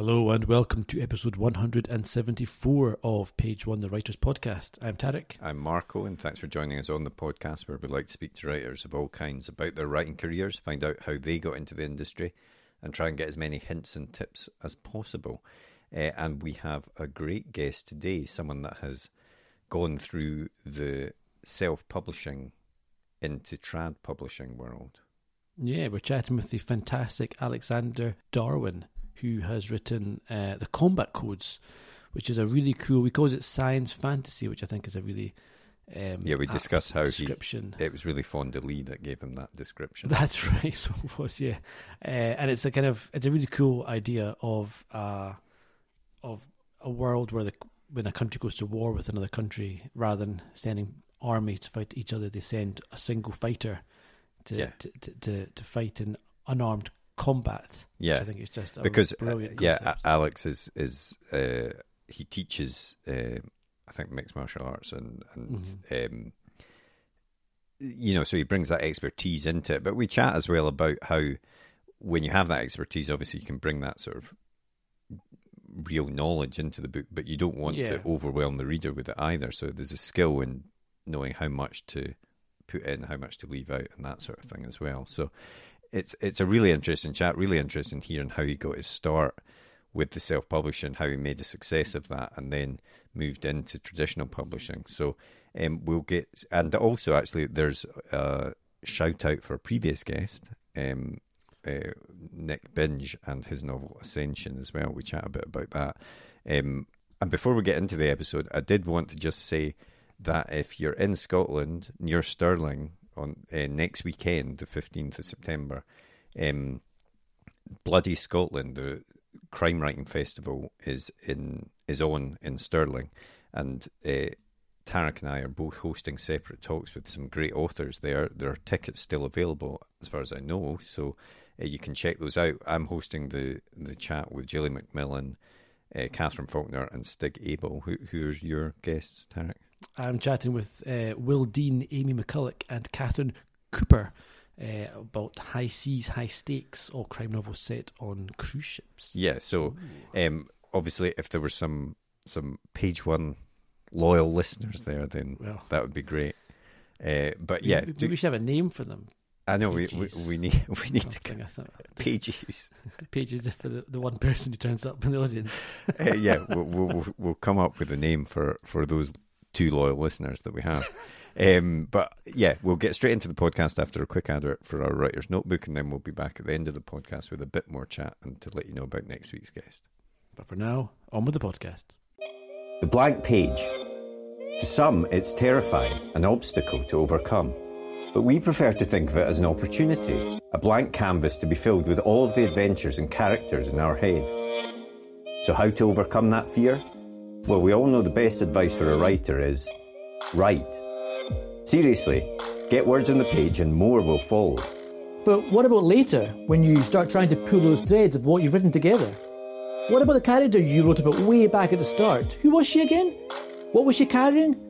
Hello and welcome to episode 174 of Page One, the Writers Podcast. I'm Tariq. I'm Marco, and thanks for joining us on the podcast where we like to speak to writers of all kinds about their writing careers, find out how they got into the industry, and try and get as many hints and tips as possible. Uh, and we have a great guest today, someone that has gone through the self publishing into trad publishing world. Yeah, we're chatting with the fantastic Alexander Darwin, who has written uh, the Combat Codes, which is a really cool. We call it science fantasy, which I think is a really um, Yeah, we discuss how he- It was really Fonda Lee that gave him that description. That's right. So it was yeah, uh, and it's a kind of it's a really cool idea of uh, of a world where the when a country goes to war with another country, rather than sending armies to fight each other, they send a single fighter to Yeah. to, to, to to fight in unarmed combat. Yeah. I think it's just a because uh, brilliant. yeah. Alex is is uh, he teaches uh, I think mixed martial arts and and Mm-hmm. um, you know so he brings that expertise into it. But we chat as well about how when you have that expertise, obviously you can bring that sort of real knowledge into the book, but you don't want Yeah. to overwhelm the reader with it either. So there's a skill in knowing how much to put in, how much to leave out, and that sort of thing as well. So it's it's a really interesting chat, really interesting hearing how he got his start with the self publishing, how he made a success of that, and then moved into traditional publishing. So um, we'll get, and also actually, there's a shout out for a previous guest, um, uh, Nick Binge, and his novel Ascension as well. We chat a bit about that. Um, and before we get into the episode, I did want to just say that if you're in Scotland near Stirling on uh, next weekend, the 15th of September, um, Bloody Scotland, the crime writing festival, is in is on in Stirling, and uh, Tariq and I are both hosting separate talks with some great authors there. There are tickets still available, as far as I know, so uh, you can check those out. I'm hosting the the chat with Gilly MacMillan, uh, Katherine Faulkner, and Stig Abell. Who, who's your guests, Tariq? I'm chatting with uh, Will Dean, Amy McCulloch, and Catherine Cooper uh, about High Seas, High Stakes, all crime novels set on cruise ships. Yeah, so um, obviously, if there were some some page one loyal listeners there, then Well. that would be great. Uh, but yeah, maybe, do- we should have a name for them. I know we, we we need we need to Something I thought- pages. pages for the, the one person who turns up in the audience. Uh, yeah, we'll, we'll we'll- we'll come up with a name for for those two loyal listeners that we have. Um, but yeah, we'll get straight into the podcast after a quick advert for our writer's notebook, and then we'll be back at the end of the podcast with a bit more chat and to let you know about next week's guest. But for now, on with the podcast. The blank page. To some, it's terrifying, an obstacle to overcome. But we prefer to think of it as an opportunity, a blank canvas to be filled with all of the adventures and characters in our head. So, how to overcome that fear? Well, we all know the best advice for a writer is write. Seriously, get words on the page and more will follow. But what about later, when you start trying to pull those threads of what you've written together? What about the character you wrote about way back at the start? Who was she again? What was she carrying?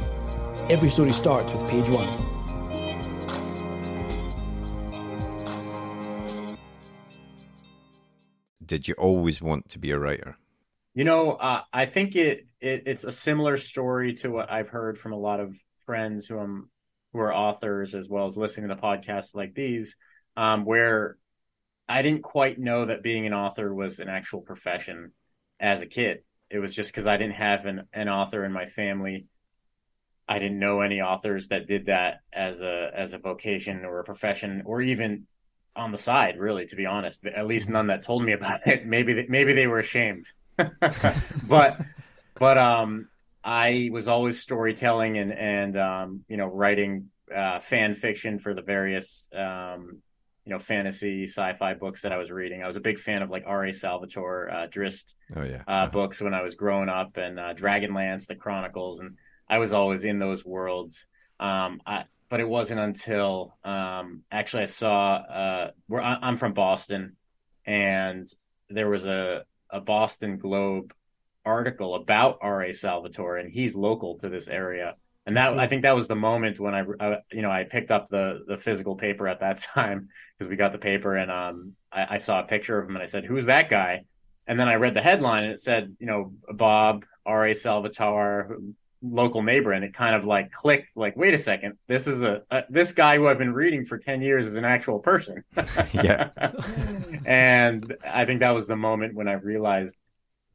every story starts with page one. Did you always want to be a writer? You know, uh, I think it, it it's a similar story to what I've heard from a lot of friends who am who are authors as well as listening to podcasts like these, um, where I didn't quite know that being an author was an actual profession as a kid. It was just because I didn't have an, an author in my family. I didn't know any authors that did that as a as a vocation or a profession or even on the side. Really, to be honest, at least none that told me about it. Maybe they, maybe they were ashamed. but but um, I was always storytelling and and um, you know writing uh, fan fiction for the various um, you know fantasy sci-fi books that I was reading. I was a big fan of like R.A. Salvatore, uh, Drizzt Oh yeah. uh, books when I was growing up, and uh, Dragonlance, the Chronicles, and I was always in those worlds. Um, I, but it wasn't until um, actually I saw uh, where I, I'm from Boston, and there was a a Boston Globe article about R.A. Salvatore, and he's local to this area. And that I think that was the moment when I, I you know, I picked up the the physical paper at that time because we got the paper, and um, I, I saw a picture of him, and I said, "Who's that guy?" And then I read the headline, and it said, you know, Bob R.A. Salvatore, local neighbor, and it kind of like clicked, like, wait a second, this is a, a this guy who I've been reading for ten years is an actual person. Yeah. and I think that was the moment when I realized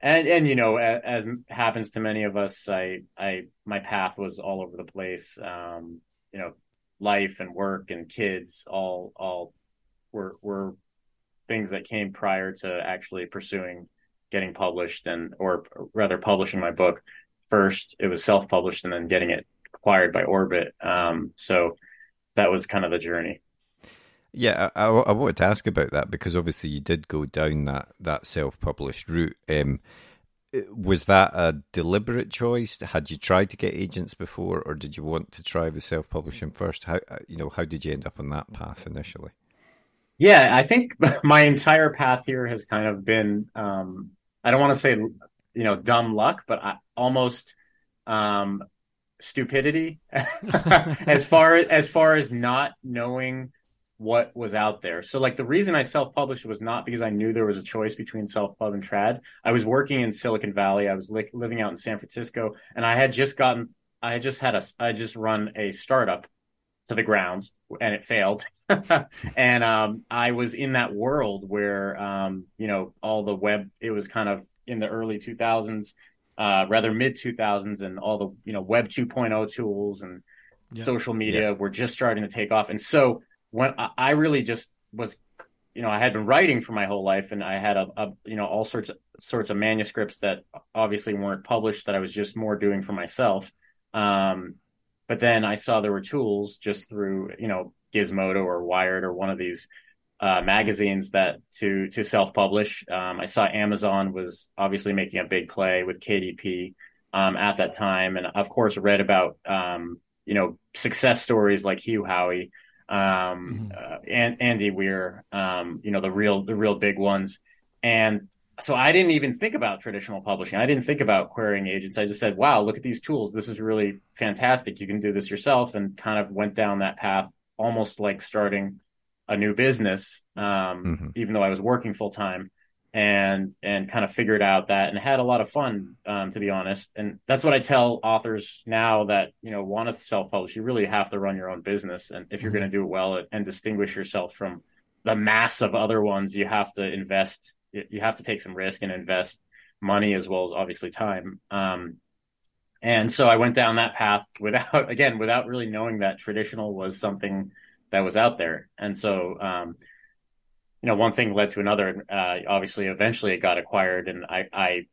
and and you know as, as happens to many of us i i my path was all over the place um you know life and work and kids all all were were things that came prior to actually pursuing getting published and or rather publishing my book first it was self-published and then getting it acquired by orbit um so that was kind of the journey Yeah, I, I, I wanted to ask about that because obviously you did go down that, that self published route. Um, was that a deliberate choice? Had you tried to get agents before, or did you want to try the self publishing first? How you know how did you end up on that path initially? Yeah, I think my entire path here has kind of been um, I don't want to say you know dumb luck, but I, almost um, stupidity as far as far as not knowing what was out there. So like the reason I self-published was not because I knew there was a choice between self-pub and trad. I was working in Silicon Valley. I was li- living out in San Francisco and I had just gotten I had just had a I just run a startup to the ground and it failed. and um, I was in that world where um, you know all the web it was kind of in the early 2000s uh, rather mid 2000s and all the you know web 2.0 tools and Yeah. social media Yeah. were just starting to take off and so when I, I really just was you know I had been writing for my whole life and I had a, a you know all sorts of sorts of manuscripts that obviously weren't published that I was just more doing for myself um, but then I saw there were tools just through you know Gizmodo or Wired or one of these uh, magazines that to to self publish. Um, I saw Amazon was obviously making a big play with KDP um, at that time, and of course read about um, you know success stories like Hugh Howey, um, uh, and Andy Weir, um, you know the real the real big ones, and so I didn't even think about traditional publishing. I didn't think about querying agents. I just said, "Wow, look at these tools. This is really fantastic. You can do this yourself." And kind of went down that path, almost like starting a new business, um, Mhm. even though I was working full time, and and kind of figured out that and had a lot of fun, um, to be honest. And that's what I tell authors now that you know want to self publish. You really have to run your own business, and if you're going to do it well and distinguish yourself from the mass of other ones, you have to invest. You you have to take some risk and invest money as well as obviously time. Um, and so I went down that path without, again, without really knowing that traditional was something that was out there. And so, um, you know, one thing led to another. Uh, obviously, eventually it got acquired, and I, I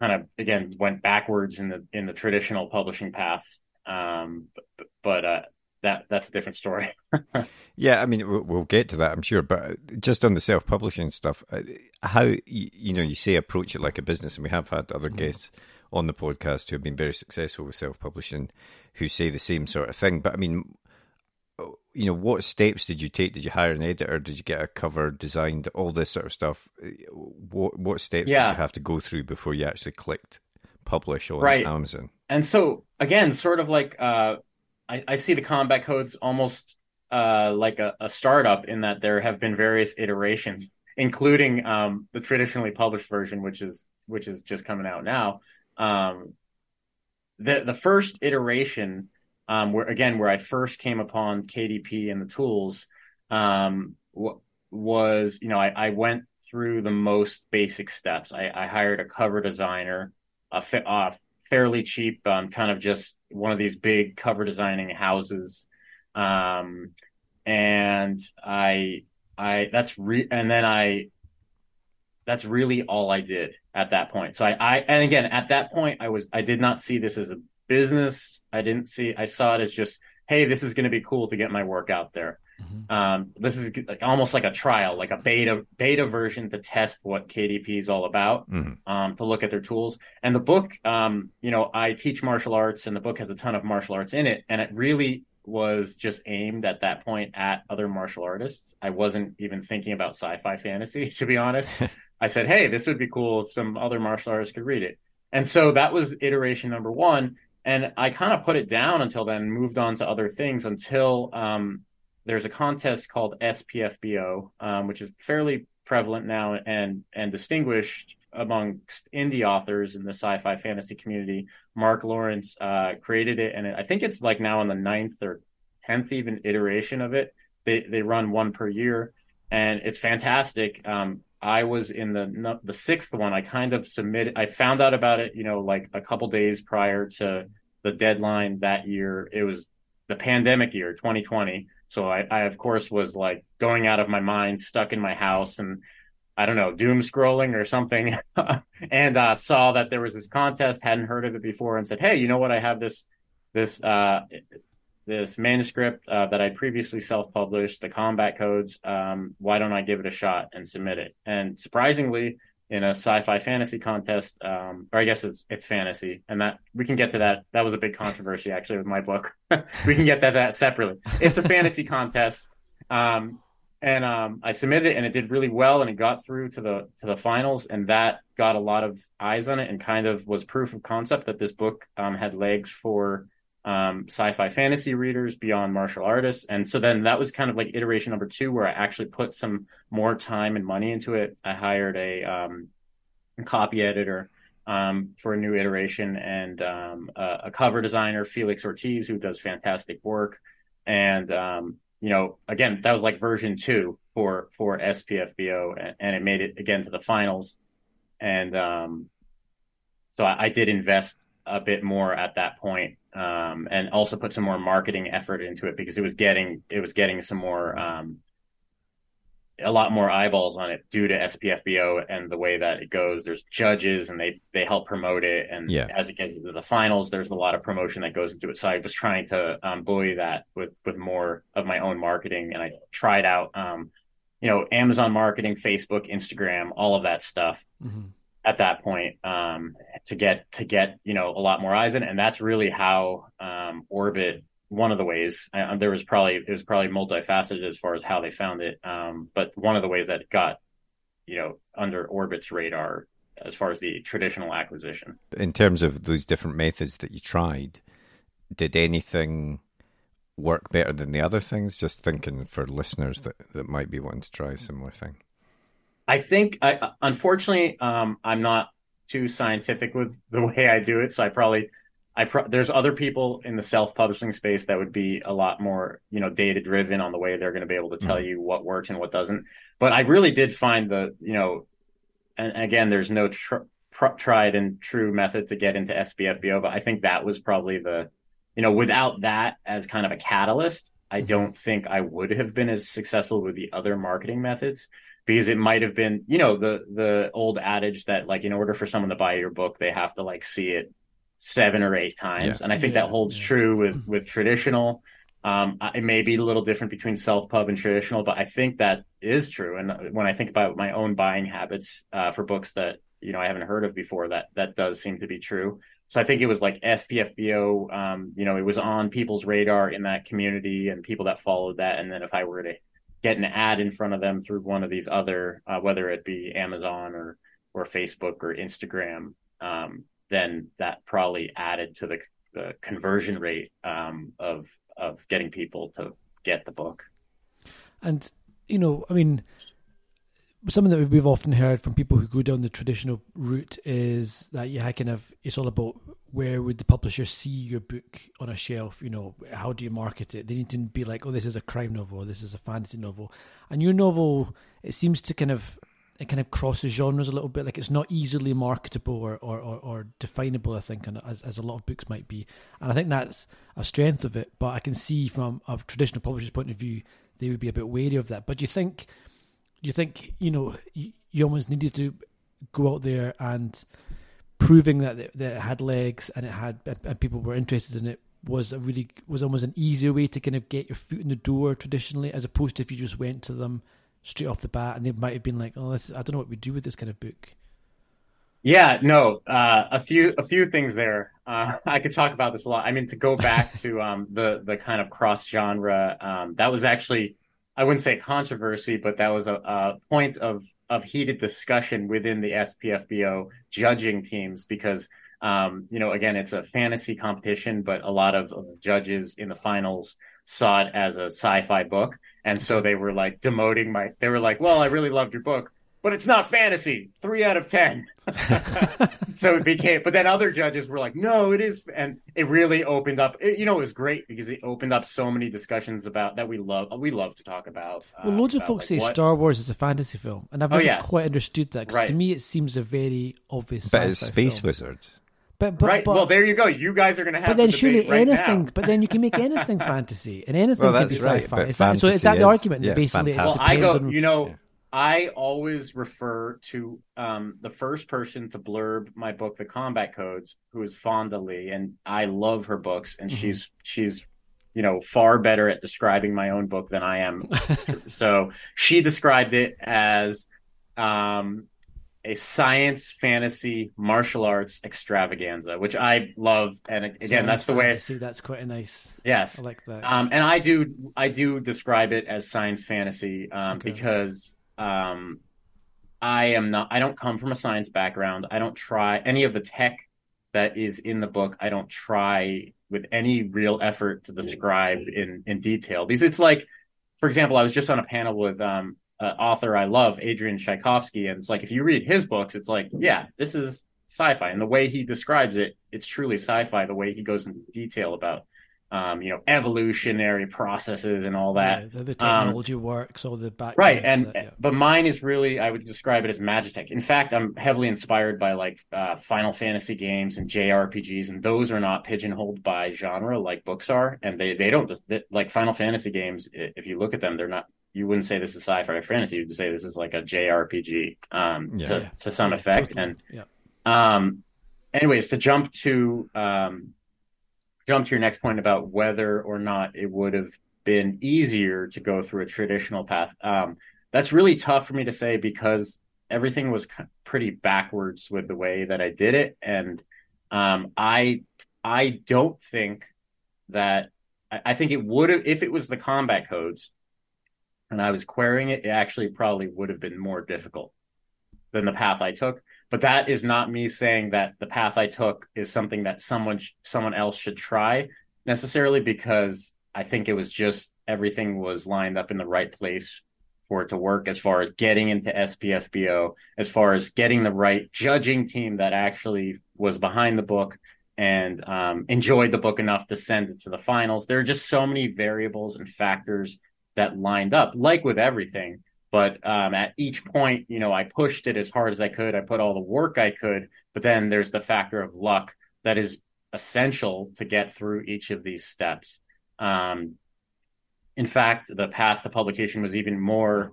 kind of again went backwards in the in the traditional publishing path. Um, but, but uh, that that's a different story. Yeah, I mean, we'll, we'll get to that, I'm sure. But just on the self-publishing stuff, uh, how you, you know you say approach it like a business, and we have had other guests on the podcast who have been very successful with self-publishing, who say the same sort of thing. But I mean, you know, what steps did you take? Did you hire an editor? Did you get a cover designed? All this sort of stuff. What what steps Yeah. did you have to go through before you actually clicked publish on Right. Amazon? and so again sort of like uh i, I see the combat codes almost uh like a, a startup in that there have been various iterations including um the traditionally published version which is which is just coming out now um the the first iteration um where again where i first came upon kdp and the tools um was you know I, I went through the most basic steps i, I hired a cover designer a fa- fairly cheap, um, kind of just one of these big cover designing houses. Um, and I, I, that's re, and then I, that's really all I did at that point. So I, I, and again, at that point, I was, I did not see this as a business. I didn't see, I saw it as just, hey, this is going to be cool to get my work out there. Um, this is like, almost like a trial, like a beta beta version to test what KDP is all about, Mhm. um, to look at their tools. And the book, um, you know, I teach martial arts, and the book has a ton of martial arts in it, and it really was just aimed at that point at other martial artists. I wasn't even thinking about sci-fi fantasy, to be honest. I said, hey, this would be cool if some other martial artists could read it. And so that was iteration number one. And I kind of put it down until then, moved on to other things until um, there's a contest called SPFBO, um, which is fairly prevalent now and and distinguished amongst indie authors in the sci-fi fantasy community. Mark Lawrence uh, created it, and I think it's like now in the ninth or tenth even iteration of it. They they run one per year, and it's fantastic. Um, I was in the the sixth one. I kind of submitted. I found out about it, you know, like a couple days prior to the deadline that year. It was the pandemic year, 2020. So I, I of course was like going out of my mind, stuck in my house, and I don't know, doom scrolling or something, and uh, saw that there was this contest. Hadn't heard of it before, and said, "Hey, you know what? I have this this uh, this manuscript uh, that I previously self-published, the combat codes. Um, why don't I give it a shot and submit it?" And surprisingly, in a sci-fi fantasy contest, um, or I guess it's it's fantasy, and that we can get to that. That was a big controversy actually with my book. we can get that that separately. It's a fantasy contest, um, and um, I submitted it, and it did really well, and it got through to the to the finals, and that got a lot of eyes on it, and kind of was proof of concept that this book um, had legs for um, sci-fi fantasy readers beyond martial artists. And so then that was kind of like iteration number two, where I actually put some more time and money into it. I hired a, um, copy editor um, for a new iteration and um, a, a cover designer, Felix Ortiz, who does fantastic work. And um, you know, again, that was like version two for for SPFBO, and, and it made it again to the finals. And um, so I, I did invest a bit more at that point, um, and also put some more marketing effort into it because it was getting it was getting some more um, a lot more eyeballs on it due to SPFBO and the way that it goes. There's judges and they they help promote it, and Yeah. as it gets into the finals, there's a lot of promotion that goes into it. So I was trying to um, buoy that with with more of my own marketing, and I tried out, um, you know, Amazon marketing, Facebook, Instagram, all of that stuff Mhm. at that point um, to get to get you know a lot more eyes in, and that's really how um, Orbit. One of the ways uh, there was probably it was probably multifaceted as far as how they found it, um, but one of the ways that it got you know under Orbit's radar as far as the traditional acquisition. In terms of those different methods that you tried, did anything work better than the other things? Just thinking for listeners that, that might be wanting to try a similar thing. I think I unfortunately um, I'm not too scientific with the way I do it, so I probably I pro- there's other people in the self-publishing space that would be a lot more you know data driven on the way they're going to be able to tell mm. you what works and what doesn't. But I really did find the you know, and again, there's no tr- pr- tried and true method to get into SPFBO, but I think that was probably the you know without that as kind of a catalyst, I mm-hmm. don't think I would have been as successful with the other marketing methods because it might have been, you know, the the old adage that like in order for someone to buy your book, they have to like see it seven or eight times, Yeah. and I think Yeah, that holds yeah. true with with traditional. Um, it may be a little different between self pub and traditional, but I think that is true. And when I think about my own buying habits uh, for books that you know I haven't heard of before, that that does seem to be true. so I think it was like SPFBO. Um, you know, it was on people's radar in that community and people that followed that. And then if I were to get an ad in front of them through one of these other, uh, whether it be Amazon or or Facebook or Instagram, um, then that probably added to the, the conversion rate um, of of getting people to get the book. And you know, I mean, something that we've often heard from people who go down the traditional route is that you kind of it's all about where would the publisher see your book on a shelf? You know how do you market it? They need to be like oh this is a crime novel this is a fantasy novel. And your novel it seems to kind of it kind of crosses genres a little bit. Like it's not easily marketable or or, or, or definable i think as, as a lot of books might be. And i think that's a strength of it but i can see from a traditional publisher's point of view they would be a bit wary of that. But do you think do you think you know you, you almost needed to go out there and proving that it, that it had legs and it had and people were interested in it was a really was almost an easier way to kind of get your foot in the door traditionally, as opposed to if you just went to them straight off the bat and they might have been like, "Oh, this, I don't know what we do with this kind of book." Yeah, no, uh, a few a few things there. Uh, I could talk about this a lot. I mean, to go back to um, the the kind of cross genre, um, that was actually I wouldn't say controversy, but that was a, a, point of of heated discussion within the SPFBO judging teams because um, you know again it's a fantasy competition, but a lot of, of judges in the finals saw it as a sci-fi book, and so they were like demoting my. They were like, "Well, I really loved your book, but it's not fantasy. Three out of ten. so it became. But then other judges were like, "No, it is," and it really opened up. It, you know, it was great because it opened up so many discussions about that we love. We love to talk about. Uh, well, loads about, of folks like, say what... Star Wars is a fantasy film, and I've Oh, never yes. quite understood that because to me it seems a very obvious. But it's Space film. Wizards. But, but, right. but, well, there you go. You guys are going to have. but then the surely right anything. Now. But then you can make anything fantasy, and anything Well, can be right, sci-fi. but Is that- so is fantasy that the argument? yeah, basically, it Well, just I go. depends on- You know, Yeah. I always refer to um, the first person to blurb my book, The Combat Codes, who is Fonda Lee, and I love her books, and Mhm. she's she's you know far better at describing my own book than I am. so she described it as um, a science fantasy martial arts extravaganza, which I love, and again, that's the way. See, That's quite a nice. Yes, I like that. um, and I do I do describe it as science fantasy um, Okay. because um, I am not I don't come from a science background. I don't try any of the tech that is in the book. I don't try with any real effort to describe in in detail. Because it's like, for example, I was just on a panel with um, an author I love, Adrian Tchaikovsky, and it's like if you read his books, it's like yeah, this is sci-fi, and the way he describes it, it's truly sci-fi. The way he goes into detail about um, you know, evolutionary processes and all that. Yeah, the, the Um, technology works, all the back. Right. And, that, yeah. but mine is really, I would describe it as Magitech. In fact, I'm heavily inspired by like uh, Final Fantasy games and JRPGs, and those are not pigeonholed by genre like books are. And they, they don't, they, like Final Fantasy games, if you look at them, they're not, you wouldn't say this is sci fi or fantasy. You'd say this is like a JRPG um, Yeah. to, Yeah. to some Yeah, effect. totally. And yeah. um, anyways, to jump to um, jump to your next point about whether or not it would have been easier to go through a traditional path. Um, that's really tough for me to say because everything was pretty backwards with the way that I did it, and um, I I don't think that I, I think it would have if it was the combat codes and I was querying it, it actually probably would have been more difficult than the path I took. But that is not me saying that the path I took is something that someone sh- someone else should try necessarily because I think it was just everything was lined up in the right place for it to work as far as getting into SPFBO, as far as getting the right judging team that actually was behind the book and um, enjoyed the book enough to send it to the finals. There are just so many variables and factors that lined up, like with everything. But um, at each point, you know, I pushed it as hard as I could. I put all the work I could. But then there's the factor of luck that is essential to get through each of these steps. Um, in fact, the path to publication was even more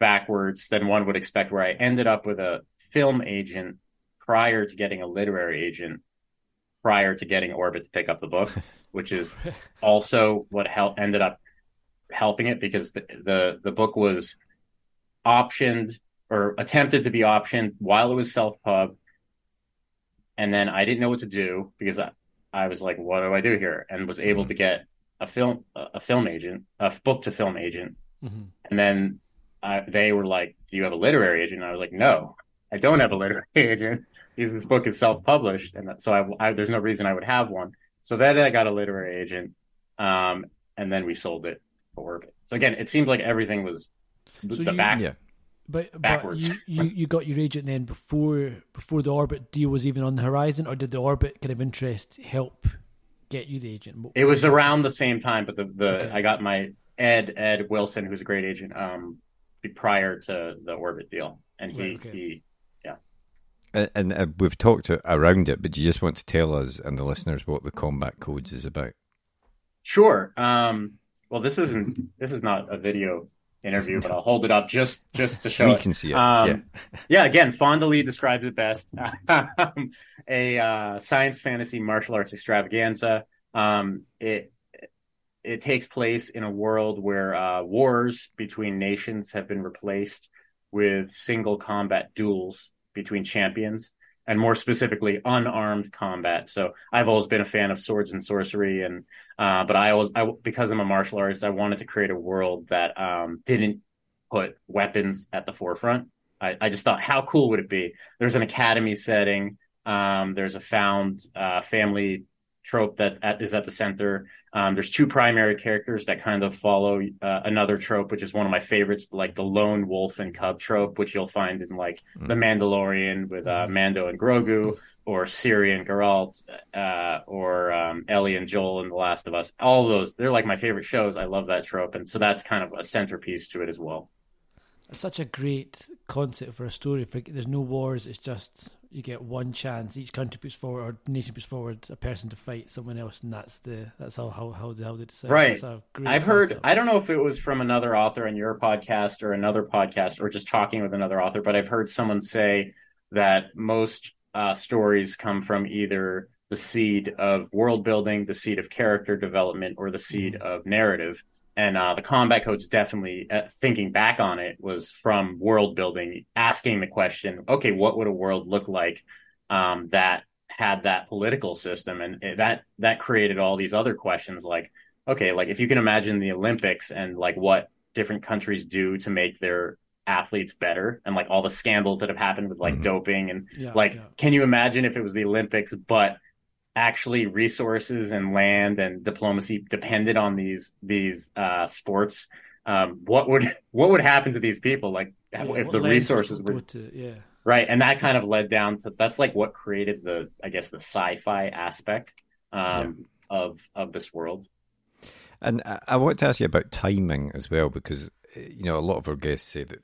backwards than one would expect, where I ended up with a film agent prior to getting a literary agent, prior to getting Orbit to pick up the book, which is also what helped ended up helping it because the, the the book was optioned or attempted to be optioned while it was self pub and then I didn't know what to do because I, I was like, what do I do here? And was able to get a film a film agent, a book to film agent, Mhm. and then I, they were like, "Do you have a literary agent?" And I was like, "No, I don't have a literary agent because this book is self published, and so I, I, there's no reason I would have one." So then I got a literary agent, um, and then we sold it Orbit. So again, it seemed like everything was So the you- back. Yeah. But but Backwards. you, you, you got your agent then before before the orbit deal was even on the horizon, or did the orbit kind of interest help get you the agent? What- It was around the same time, but the, the Okay. I got my Ed Ed Wilson, who's a great agent, um, be- prior to the Orbit deal, and he Right, okay. he And, and uh, we've talked around it, but do you just want to tell us and the listeners what the combat codes is about? Sure. Um, well, this isn't this is not a video interview, but I'll hold it up just just to show we it. can see it. Um, yeah. yeah. again, Fonda Lee describes it best. a uh, science fantasy martial arts extravaganza. Um, it it takes place in a world where uh, wars between nations have been replaced with single combat duels between champions, and more specifically, unarmed combat. So I've always been a fan of swords and sorcery, and uh, but I always, I, because I'm a martial artist, I wanted to create a world that um, didn't put weapons at the forefront. I, I just thought, how cool would it be? There's an academy setting. Um, there's a found uh, family trope that at, is at the center. Um, there's two primary characters that kind of follow uh, another trope, which is one of my favorites, like the lone wolf and cub trope, which you'll find in like The Mandalorian with uh, Mando and Grogu, or Siri and Geralt, uh, or um, Ellie and Joel in The Last of Us. All those, they're like my favorite shows. I love that trope, and so that's kind of a centerpiece to it as well. It's such a great concept for a story. There's no wars. It's just you get one chance. Each country puts forward or nation puts forward a person to fight someone else, and that's the that's how how how, how they decide. Right. I've heard. I don't know if it was from another author on your podcast or another podcast or just talking with another author, but I've heard someone say that most uh, stories come from either the seed of world building, the seed of character development, or the seed of narrative. And uh, the combat code's definitely uh, thinking back on it was from world building, asking the question, okay, what would a world look like um, that had that political system, and it- that that created all these other questions like, okay, like if you can imagine the Olympics and like what different countries do to make their athletes better, and like all the scandals that have happened with like Mhm. doping and Yeah, like, yeah. can you imagine if it was the Olympics, but actually resources and land and diplomacy depended on these these uh, sports? Um, what would what would happen to these people? Like Yeah, if the resources were to yeah. right, and that kind of led down to that's like what created the I guess the sci-fi aspect um, of of this world. And I, I want to ask you about timing as well, because you know a lot of our guests say that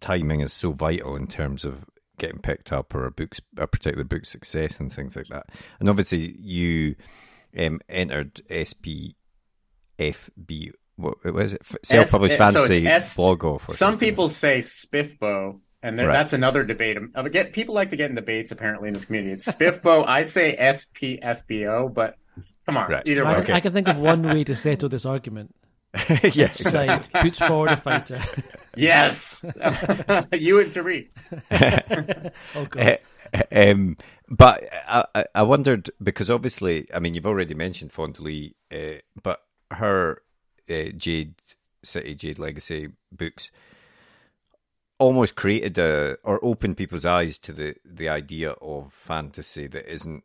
timing is so vital in terms of getting picked up or a book's a particular book's success and things like that. And obviously, you um, entered SPFB. What was it? Self-published S- so fantasy S- blog off. Some something. people say Spiffbo, and then Right. that's another debate. Uh, get people like to get in debates apparently in this community. It's Spiffbo. I say SPFBO, but come on, Right. either I, way. can, Okay. I can think of one way to settle this argument. yeah, Side puts forward a fighter. Yes, you and Tariq. oh god. um, but I, I- I wondered because obviously, I mean, you've already mentioned Fonda Lee, uh, but her uh, Jade City, Jade Legacy books almost created a or opened people's eyes to the the idea of fantasy that isn't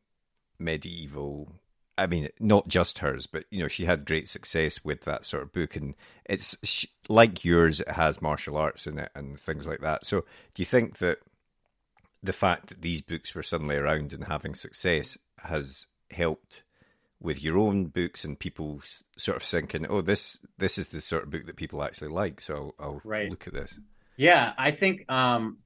medieval. I mean, not just hers, but you know, she had great success with that sort of book, and it's sh like yours. It has martial arts in it and things like that. So, do you think that the fact that these books were suddenly around and having success has helped with your own books and people sort of thinking, "Oh, this this is the sort of book that people actually like." So, I'll, I'll Right. look at this. Yeah, I think um,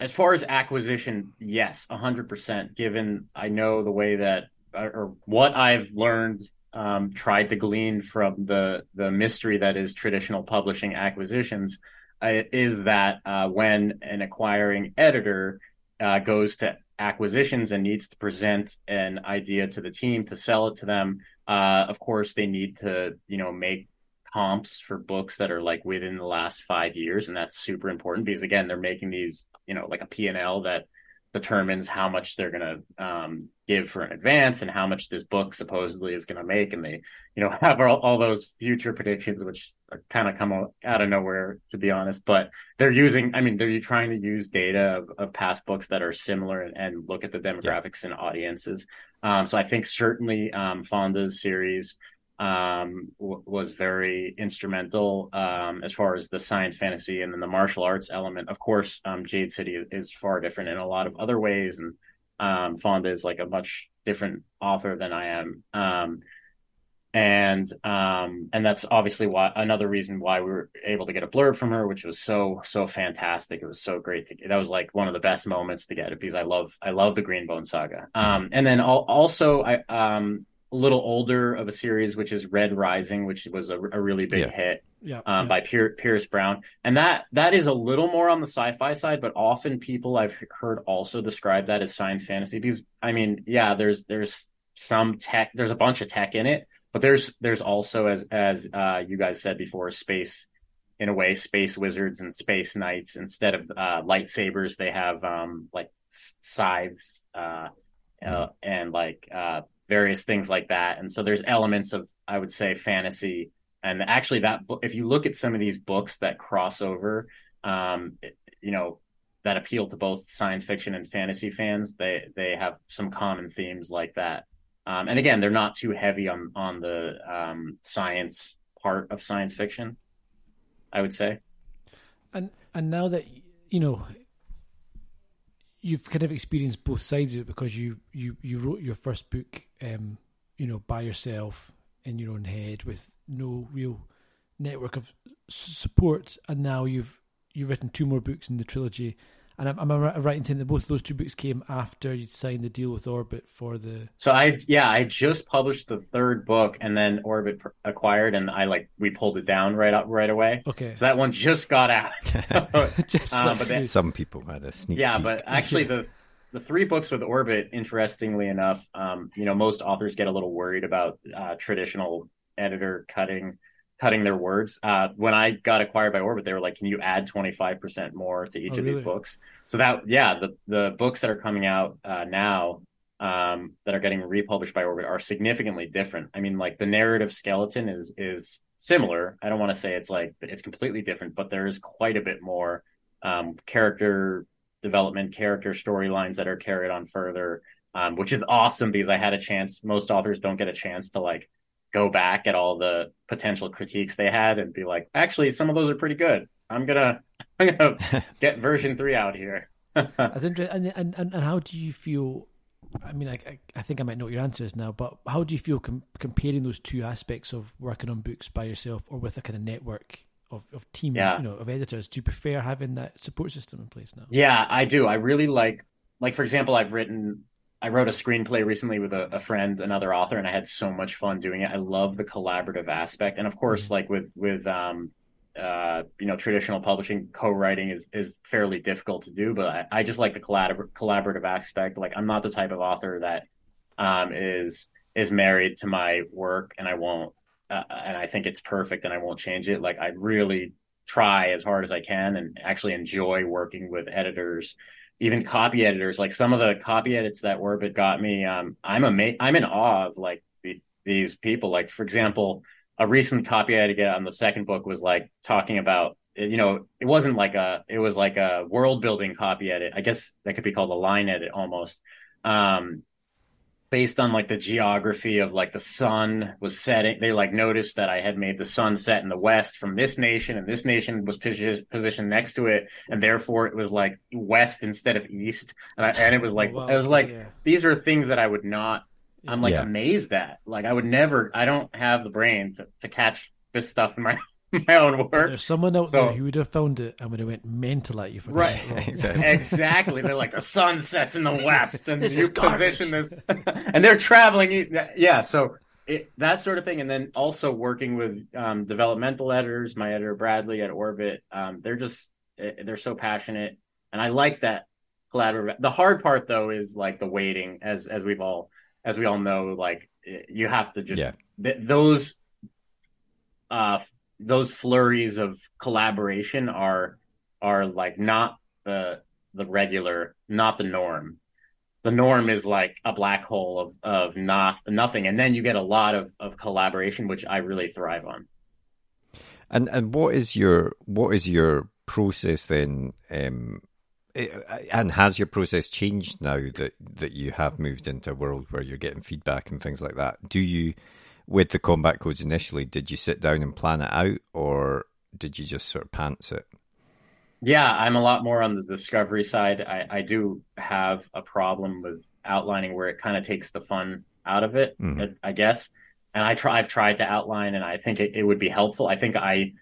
as far as acquisition, yes, hundred percent. Given I know the way that or what I've learned, um, tried to glean from the the mystery that is traditional publishing acquisitions, uh, is that uh, when an acquiring editor uh, goes to acquisitions and needs to present an idea to the team to sell it to them, uh, of course they need to you know make comps for books that are like within the last five years and that's super important because again they're making these you know like a p&l that determines how much they're going to um, give for an advance and how much this book supposedly is going to make. And they, you know, have all, all those future predictions, which kind of come out of nowhere, to be honest. But they're using, I mean, they're trying to use data of, of past books that are similar and, and look at the demographics yeah. and audiences. Um, so I think certainly um, Fonda's series um, w- was very instrumental um, as far as the science fantasy and then the martial arts element. Of course, um, Jade City is far different in a lot of other ways, and um, Fonda is like a much different author than I am. Um, and um, and that's obviously why another reason why we were able to get a blurb from her, which was so so fantastic. It was so great to. That was like one of the best moments to get it because I love I love the Greenbone saga. Um, and then also I um a little older of a series, which is Red Rising, which was a, a really big yeah. hit yeah, um, yeah. by Pier- Pierce Brown, and that that is a little more on the sci-fi side, but often people I've heard also describe that as science fantasy because I mean, yeah, there's there's some tech, there's a bunch of tech in it, but there's there's also as as uh, you guys said before, space in a way, space wizards and space knights instead of uh, lightsabers, they have um, like scythes uh, uh, and like uh, various things like that. And so there's elements of, I would say, fantasy. And actually, that if you look at some of these books that cross over, um, you know, that appeal to both science fiction and fantasy fans, they they have some common themes like that. Um, and again, they're not too heavy on on the um, science part of science fiction. I would say. And and now that you know you've kind of experienced both sides of it because you you you wrote your first book um you know by yourself in your own head with no real network of support and now you've you've written two more books in the trilogy and I'm, I'm right in saying that both of those two books came after you'd signed the deal with Orbit for the. So I yeah I just published the third book and then Orbit acquired and I like we pulled it down right up right away. Okay. So that one just got out. just um, but then, some people had a sneak. Yeah, peek. but actually the the three books with Orbit, interestingly enough, um, you know, most authors get a little worried about uh, traditional editor cutting cutting their words. Uh, when I got acquired by Orbit, they were like, "Can you add twenty five percent more to each oh, of really? these books?" So that, yeah, the the books that are coming out uh, now um, that are getting republished by Orbit are significantly different. I mean, like the narrative skeleton is is similar. I don't want to say it's like it's completely different, but there is quite a bit more um, character development, character storylines that are carried on further. Um, which is awesome because I had a chance. Most authors don't get a chance to like go back at all the potential critiques they had and be like, actually, some of those are pretty good. I'm gonna I'm gonna get version three out here. That's interesting. And, and and how do you feel? I mean, I, I think I might know what your answer is now, but how do you feel com- comparing those two aspects of working on books by yourself or with a kind of network of, of team, yeah. you know, of editors? Do you prefer having that support system in place now? Yeah, I do. I really like, like for example, I've written I wrote a screenplay recently with a, a, friend, another author, and I had so much fun doing it. I love the collaborative aspect, and of course, mm-hmm. like with with um, uh, you know, traditional publishing, co-writing is is fairly difficult to do. But I, I just like the collabor- collaborative aspect. Like, I'm not the type of author that um, is is married to my work, and I won't. Uh, and I think it's perfect, and I won't change it. Like, I really try as hard as I can, and actually enjoy working with editors even copy editors, like some of the copy edits that Orbit got me, um, I'm ama- I'm in awe of like the, these people. Like for example, a recent copy edit on the second book was like talking about, you know, it wasn't like a, it was like a world building copy edit. I guess that could be called a line edit almost. Um, based on like the geography of like the sun was setting they like noticed that i had made the sun set in the west from this nation and this nation was positioned next to it and therefore it was like west instead of east and, I, and it was like oh, wow. it was like yeah. these are things that i would not i'm like yeah. amazed at like i would never i don't have the brain to, to catch this stuff in my my own work. There's someone out so, there who would have found it and would have went mental at you for right. exactly. exactly. They're like the sun sets in the west, and you position this, and they're traveling. Yeah, so it, that sort of thing, and then also working with um, developmental editors. My editor Bradley at Orbit, um, they're just eh, they're so passionate, and I like that collaborative. The hard part though is like the waiting, as as we've all as we all know, like eh, you have to just yeah. th- those uh those flurries of collaboration are are like not the the regular, not the norm. The norm is like a black hole of of not nothing, and then you get a lot of of collaboration, which I really thrive on. And and what is your what is your process then? Um, and has your process changed now that that you have moved into a world where you're getting feedback and things like that? Do you, with the combat codes initially, did you sit down and plan it out, or did you just sort of pants it? Yeah, I'm a lot more on the discovery side. I, I do have a problem with outlining where it kind of takes the fun out of it, mm-hmm. I guess. And I try, I've tried to outline, and I think it, it would be helpful. I think I,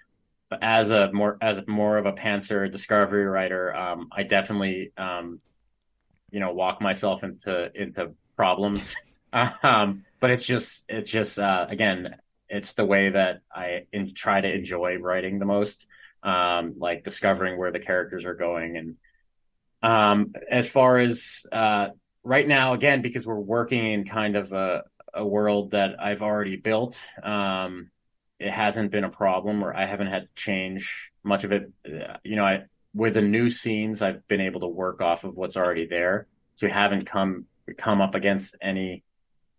as a more as more of a pantser discovery writer, um, I definitely, um, you know, walk myself into into problems. um, but it's just it's just uh, again, it's the way that I in, try to enjoy writing the most um, like discovering where the characters are going. And um, as far as uh, right now, again, because we're working in kind of a, a world that I've already built, um, it hasn't been a problem, or I haven't had to change much of it. Uh, you know, I with the new scenes, I've been able to work off of what's already there, so we haven't come come up against any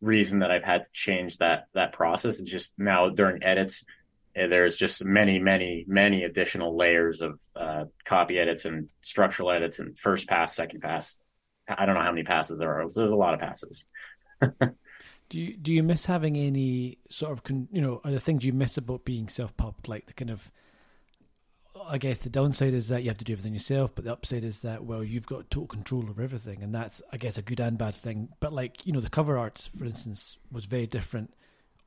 reason that I've had to change that that process. It's just now during edits, there's just many, many, many additional layers of uh, copy edits and structural edits and first pass, second pass. I don't know how many passes there are. There's a lot of passes. do you do you miss having any sort of con, you know are the things you miss about being self pubbed like the kind of I guess the downside is that you have to do everything yourself, but the upside is that well, you've got total control over everything, and that's I guess a good and bad thing. But like you know, the cover arts, for instance, was very different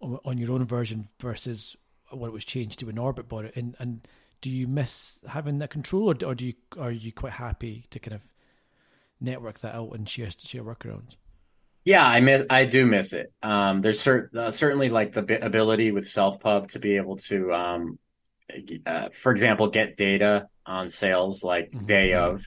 on, on your own version versus what it was changed to in Orbit bought it. And and do you miss having that control or, or do you are you quite happy to kind of network that out and share share workarounds? Yeah i miss i do miss it. Um there's cert, uh, certainly like the ability with self pub to be able to um uh, for example get data on sales like mm-hmm. day of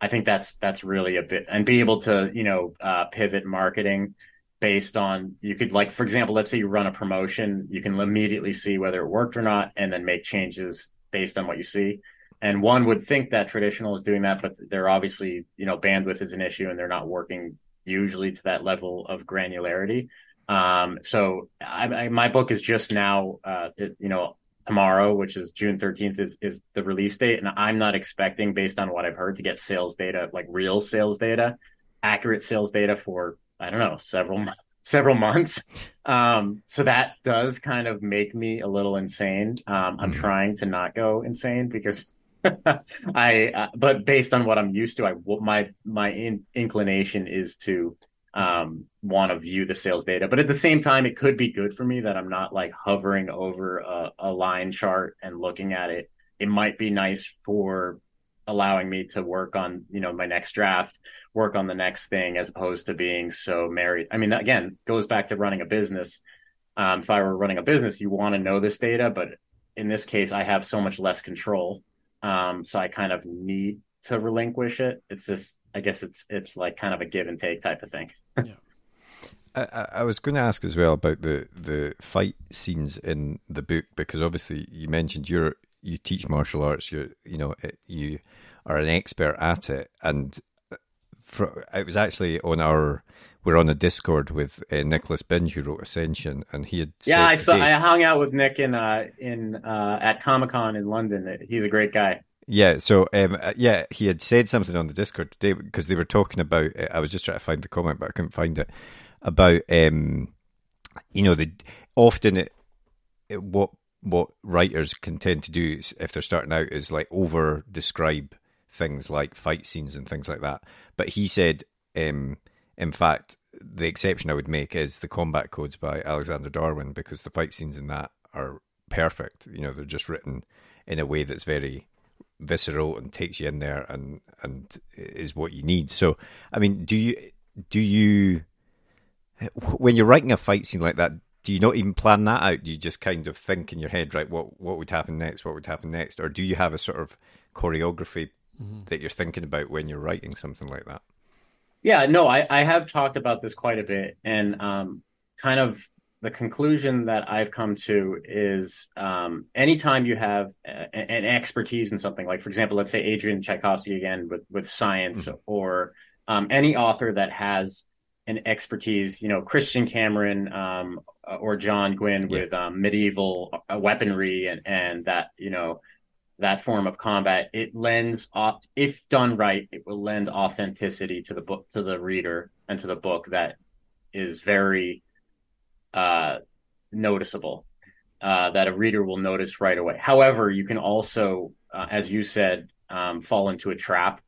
i think that's that's really a bit and be able to you know uh, pivot marketing based on you could like for example let's say you run a promotion you can immediately see whether it worked or not and then make changes based on what you see and one would think that traditional is doing that but they're obviously you know bandwidth is an issue and they're not working usually to that level of granularity um, so I, I, my book is just now uh, it, you know tomorrow which is june 13th is is the release date and i'm not expecting based on what i've heard to get sales data like real sales data accurate sales data for I don't know, several several months. Um, so that does kind of make me a little insane. Um, I'm mm-hmm. trying to not go insane because I, uh, but based on what I'm used to, I my my in, inclination is to um, want to view the sales data. But at the same time, it could be good for me that I'm not like hovering over a, a line chart and looking at it. It might be nice for allowing me to work on you know my next draft work on the next thing as opposed to being so married i mean again goes back to running a business um, if i were running a business you want to know this data but in this case i have so much less control um, so i kind of need to relinquish it it's just i guess it's it's like kind of a give and take type of thing yeah I, I was going to ask as well about the, the fight scenes in the book because obviously you mentioned you're you teach martial arts. You you know you are an expert at it, and for, it was actually on our we're on a Discord with uh, Nicholas Binge who wrote Ascension, and he had yeah I saw I hung out with Nick in uh in uh at Comic Con in London. He's a great guy. Yeah, so um, uh, yeah, he had said something on the Discord today because they were talking about. Uh, I was just trying to find the comment, but I couldn't find it. About um, you know, the often it, it, what what writers can tend to do if they're starting out is like over describe things like fight scenes and things like that. But he said, um, in fact, the exception I would make is the combat codes by Alexander Darwin because the fight scenes in that are perfect. You know, they're just written in a way that's very visceral and takes you in there and and is what you need. So, I mean, do you do you when you're writing a fight scene like that, do you not even plan that out? Do you just kind of think in your head, right, what what would happen next? What would happen next? Or do you have a sort of choreography mm-hmm. that you're thinking about when you're writing something like that? Yeah, no, I, I have talked about this quite a bit and um, kind of the conclusion that I've come to is um, anytime you have a, an expertise in something, like for example, let's say Adrian Tchaikovsky again with with science, mm-hmm. or um, any author that has an expertise, you know, Christian Cameron um, or John Gwynne yeah. with um, medieval uh, weaponry and and that you know that form of combat, it lends, if done right, it will lend authenticity to the book, to the reader, and to the book that is very uh, noticeable. Uh, that a reader will notice right away. However, you can also, uh, as you said, um, fall into a trap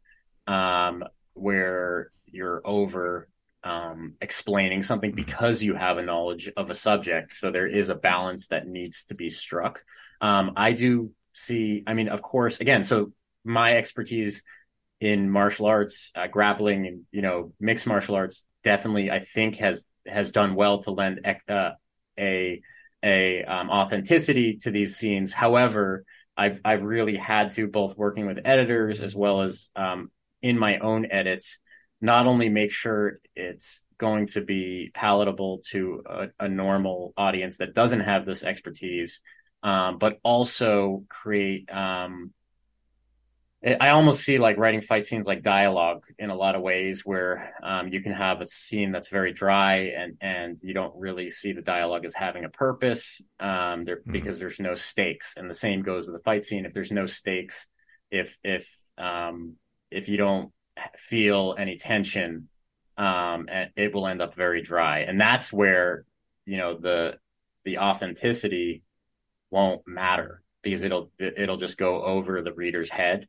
um, where you're over um, explaining something mm-hmm. because you have a knowledge of a subject. So there is a balance that needs to be struck. Um, I do see, I mean, of course, again, so my expertise in martial arts, uh, grappling, and you know, mixed martial arts, definitely, I think has has done well to lend uh, a a um, authenticity to these scenes. However, I've I've really had to both working with editors as well as um, in my own edits, not only make sure it's going to be palatable to a, a normal audience that doesn't have this expertise, um, but also create. Um, I almost see like writing fight scenes like dialogue in a lot of ways, where um, you can have a scene that's very dry and and you don't really see the dialogue as having a purpose um, there mm. because there's no stakes. And the same goes with a fight scene. If there's no stakes, if if um, if you don't feel any tension, um, it will end up very dry. And that's where you know the the authenticity won't matter because it'll it'll just go over the reader's head.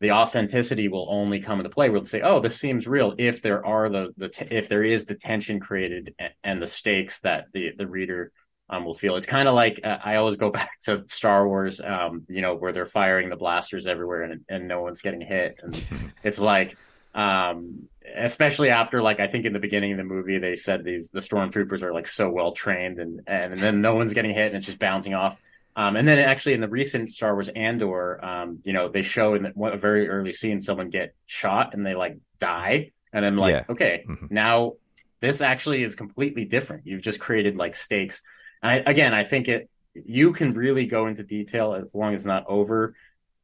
The authenticity will only come into play. We'll say, "Oh, this seems real." If there are the the t- if there is the tension created and, and the stakes that the the reader um, will feel. It's kind of like uh, I always go back to Star Wars, um, you know, where they're firing the blasters everywhere and and no one's getting hit, and it's like um especially after like I think in the beginning of the movie they said these the stormtroopers are like so well trained and and then no one's getting hit and it's just bouncing off um, and then actually in the recent Star Wars Andor, um, you know, they show in the, a very early scene someone get shot and they like die, and I'm like, yeah. okay, mm-hmm. now this actually is completely different. You've just created like stakes. And I, again, I think it you can really go into detail as long as it's not over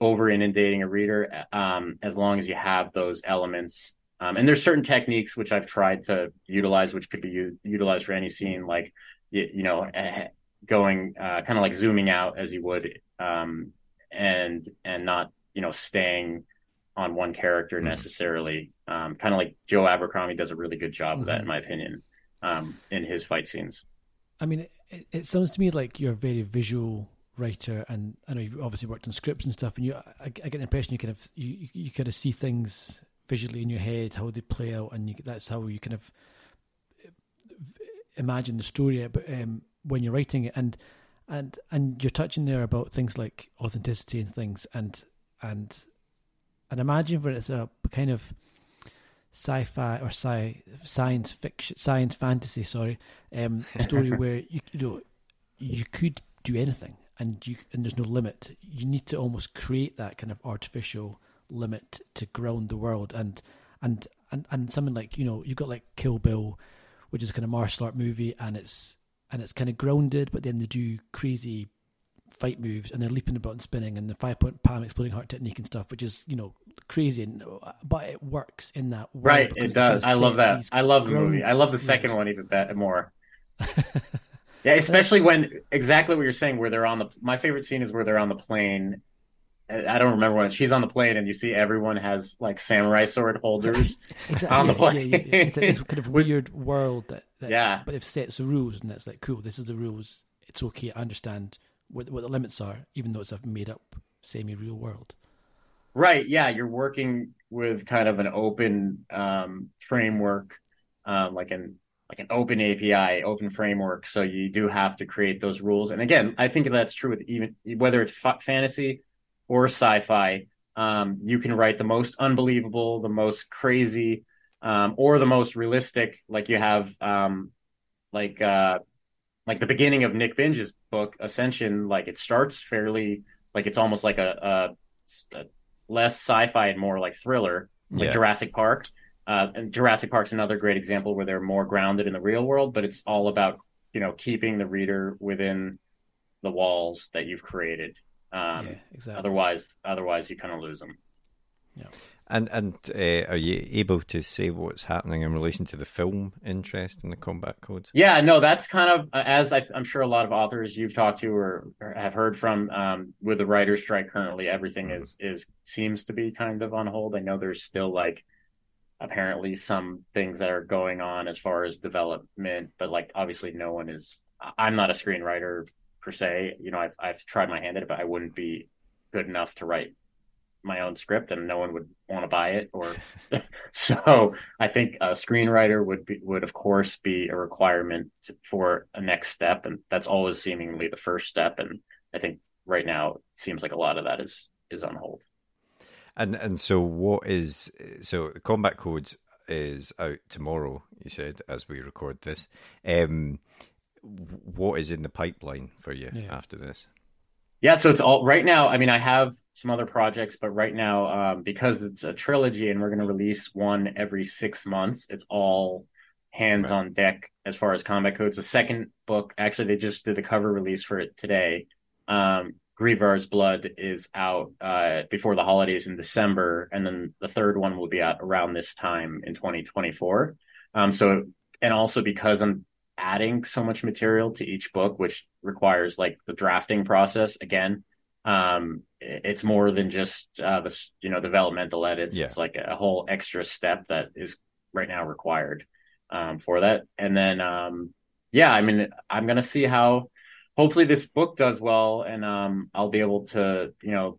over inundating a reader, um, as long as you have those elements. Um, and there's certain techniques which I've tried to utilize, which could be u- utilized for any scene, like you, you know, going uh, kind of like zooming out as you would um, and and not you know staying on one character mm-hmm. necessarily um, kind of like Joe Abercrombie does a really good job of that in mm-hmm. my opinion um, in his fight scenes i mean it, it, sounds to me like you're a very visual writer and i know you've obviously worked on scripts and stuff and you i, I get the impression you kind of you, you kind of see things visually in your head how they play out and you, that's how you kind of imagine the story but um, when you're writing it and and and you're touching there about things like authenticity and things and and and imagine when it's a kind of sci-fi or sci science fiction science fantasy sorry um story where you, you know you could do anything and you and there's no limit. You need to almost create that kind of artificial limit to ground the world and and and and something like you know you've got like kill bill which is a kind of martial art movie and it's and it's kind of grounded, but then they do crazy fight moves and they're leaping about and spinning and the five point palm exploding heart technique and stuff, which is you know crazy, and, uh, but it works in that way. right. It does. I love that. I love the movie. I love the second moves. one even better more. yeah, especially when exactly what you're saying, where they're on the. My favorite scene is where they're on the plane I don't remember when she's on the plane and you see everyone has like samurai sword holders exactly. on the plane. Yeah, yeah, it's, it's, kind of weird world that, that, yeah, but they've set the rules and it's like cool. This is the rules. It's okay. I understand what what the limits are, even though it's a made up semi real world. Right. Yeah, you're working with kind of an open um, framework, um, like an like an open API, open framework. So you do have to create those rules. And again, I think that's true with even whether it's fantasy or sci-fi, um, you can write the most unbelievable, the most crazy, um, or the most realistic. Like you have, um, like uh, like the beginning of Nick Binge's book Ascension. Like it starts fairly, like it's almost like a, a, a less sci-fi and more like thriller, like yeah. Jurassic Park. Uh, and Jurassic Park's another great example where they're more grounded in the real world, but it's all about you know keeping the reader within the walls that you've created. Um, yeah, exactly. Otherwise, otherwise you kind of lose them. Yeah. And and uh, are you able to say what's happening in relation to the film interest in the combat codes? Yeah, no, that's kind of uh, as I, am sure a lot of authors you've talked to or, or have heard from um, with the writer's strike currently, everything mm-hmm. is is seems to be kind of on hold. I know there's still like apparently some things that are going on as far as development, but like obviously no one is. I'm not a screenwriter per se. You know, I've I've tried my hand at it, but I wouldn't be good enough to write my own script and no one would want to buy it or so i think a screenwriter would be would of course be a requirement for a next step and that's always seemingly the first step and i think right now it seems like a lot of that is is on hold and and so what is so combat codes is out tomorrow you said as we record this um what is in the pipeline for you yeah. after this yeah, so it's all right now. I mean, I have some other projects, but right now, um, because it's a trilogy and we're going to release one every six months, it's all hands right. on deck as far as combat codes. The second book, actually, they just did the cover release for it today. Um, Grievar's Blood is out uh, before the holidays in December, and then the third one will be out around this time in 2024. Um, so, and also because I'm adding so much material to each book, which requires like the drafting process again. Um, it's more than just uh, the you know developmental edits. Yeah. It's like a whole extra step that is right now required um, for that. And then um, yeah, I mean, I'm gonna see how. Hopefully, this book does well, and um, I'll be able to you know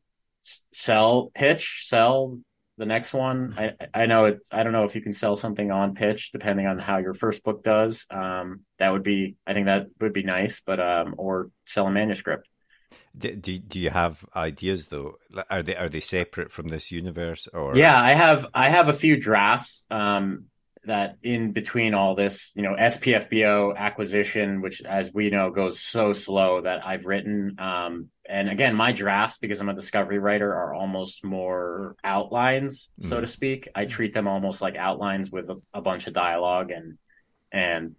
sell, pitch, sell the next one i i know it i don't know if you can sell something on pitch depending on how your first book does. Um that would be i think that would be nice but um or sell a manuscript. Do, do, do you have ideas though? Are they are they separate from this universe or? Yeah i have i have a few drafts um that in between all this, you know, SPFBO acquisition, which as we know goes so slow that I've written. Um, and again, my drafts, because I'm a discovery writer, are almost more outlines, mm. so mm-hmm. to speak. I treat them almost like outlines with a, a bunch of dialogue and and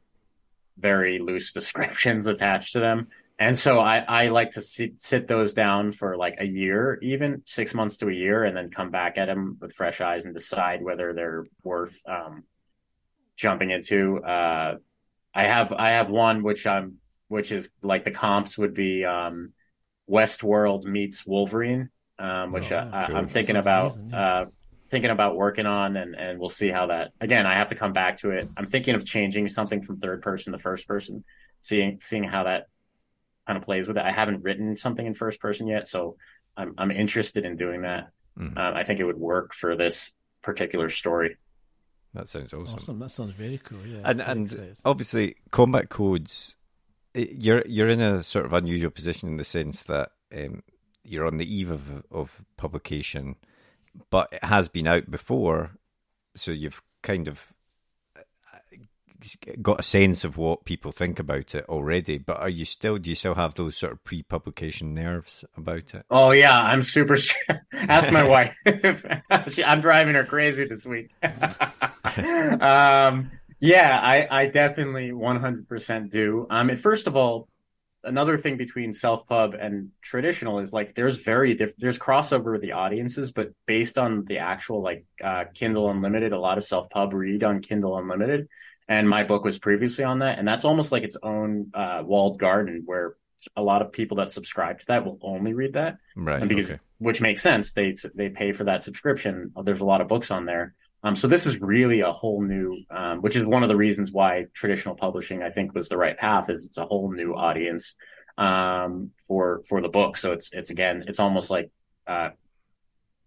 very loose descriptions attached to them. And so I, I like to sit, sit those down for like a year, even six months to a year, and then come back at them with fresh eyes and decide whether they're worth um, jumping into. Uh, I have I have one which I'm which is like the comps would be um, Westworld meets Wolverine, um, which oh, I, am thinking about amazing, yeah. uh, thinking about working on, and and we'll see how that. Again, I have to come back to it. I'm thinking of changing something from third person to first person, seeing seeing how that kind of plays with it. I haven't written something in first person yet, so I'm I'm interested in doing that. Mm. Um, I think it would work for this particular story. That sounds awesome. Awesome. That sounds very cool. Yeah. And and obviously, combat codes. You're you're in a sort of unusual position in the sense that um, you're on the eve of of publication, but it has been out before, so you've kind of got a sense of what people think about it already, but are you still do you still have those sort of pre-publication nerves about it? Oh yeah, I'm super. Ask my wife. I'm driving her crazy this week. um, yeah, I, I definitely 100% do. Um, and first of all, another thing between self pub and traditional is like there's very diff- there's crossover with the audiences, but based on the actual like uh, Kindle Unlimited, a lot of self pub read on Kindle Unlimited and my book was previously on that and that's almost like its own uh, walled garden where a lot of people that subscribe to that will only read that right and because okay. which makes sense they they pay for that subscription there's a lot of books on there um, so this is really a whole new um, which is one of the reasons why traditional publishing i think was the right path is it's a whole new audience um, for for the book. So it's it's again it's almost like uh,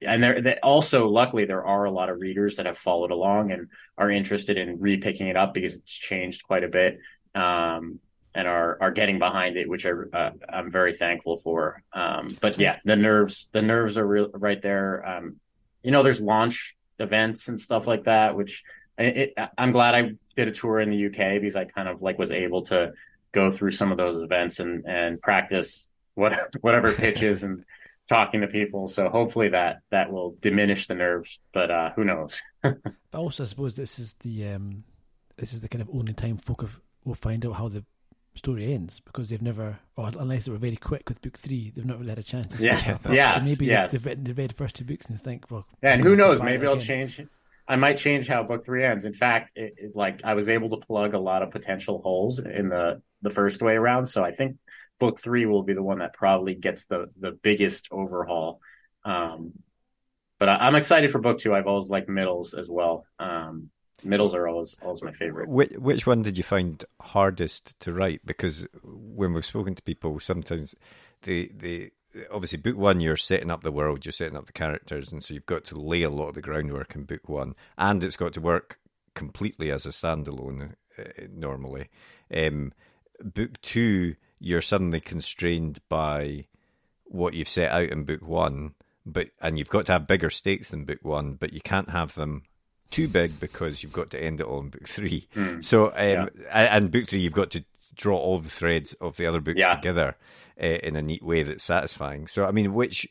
and there also luckily there are a lot of readers that have followed along and are interested in repicking it up because it's changed quite a bit um, and are are getting behind it which I, uh, I'm very thankful for. Um, but yeah the nerves the nerves are real, right there. Um, you know there's launch events and stuff like that which it, I'm glad I did a tour in the UK because I kind of like was able to go through some of those events and and practice what whatever pitches and talking to people. So hopefully that that will diminish the nerves, but uh, who knows? but also, I suppose this is the um, this is the kind of only time folk have, will find out how the story ends because they've never, or unless they were very quick with book three, they've not really had a chance to. Yeah, yes, so maybe yes. they've, written, they've read the first two books and they think, well, Yeah, and who knows? Maybe I'll again. change. I might change how book three ends. In fact, it, it, like I was able to plug a lot of potential holes in the the first way around. So I think book three will be the one that probably gets the the biggest overhaul. Um, but I, I'm excited for book two. I've always liked middles as well. Um, middles are always always my favorite. Which, which one did you find hardest to write? Because when we've spoken to people, sometimes the the obviously book one you're setting up the world, you're setting up the characters, and so you've got to lay a lot of the groundwork in book one, and it's got to work completely as a standalone uh, normally. Um, book two, you're suddenly constrained by what you've set out in book one, but and you've got to have bigger stakes than book one, but you can't have them too big because you've got to end it all in book three. So, um, Yeah. and book three, you've got to draw all the threads of the other books Yeah. together uh, in a neat way that's satisfying. So, I mean, which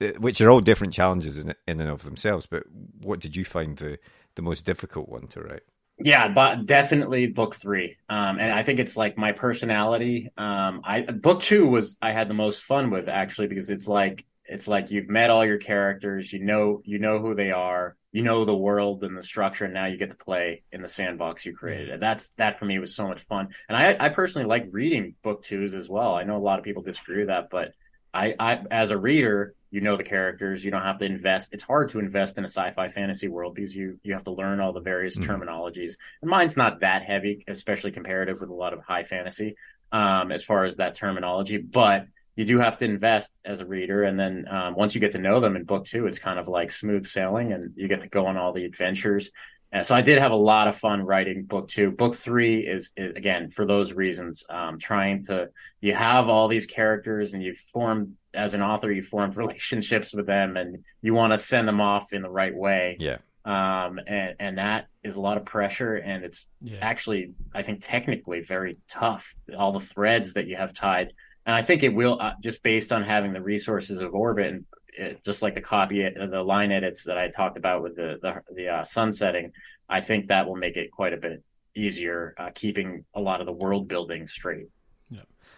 uh, which are all different challenges in in and of themselves. But what did you find the the most difficult one to write? Yeah, but definitely book three. Um, and I think it's like my personality. Um, I book two was I had the most fun with actually because it's like it's like you've met all your characters, you know you know who they are, you know the world and the structure, and now you get to play in the sandbox you created. And that's that for me was so much fun. And I I personally like reading book twos as well. I know a lot of people disagree with that, but I, I as a reader, you know the characters. You don't have to invest. It's hard to invest in a sci-fi fantasy world because you you have to learn all the various terminologies. And mine's not that heavy, especially comparative with a lot of high fantasy, um, as far as that terminology. But you do have to invest as a reader, and then um, once you get to know them in book two, it's kind of like smooth sailing, and you get to go on all the adventures. And so I did have a lot of fun writing book two. Book three is, is again for those reasons, um, trying to you have all these characters and you've formed as an author, you formed relationships with them, and you want to send them off in the right way. Yeah, Um, and and that is a lot of pressure, and it's Yeah. actually I think technically very tough. All the threads that you have tied, and I think it will uh, just based on having the resources of Orbit and it, just like the copy, uh, the line edits that I talked about with the the, the uh, sunsetting. I think that will make it quite a bit easier, uh, keeping a lot of the world building straight.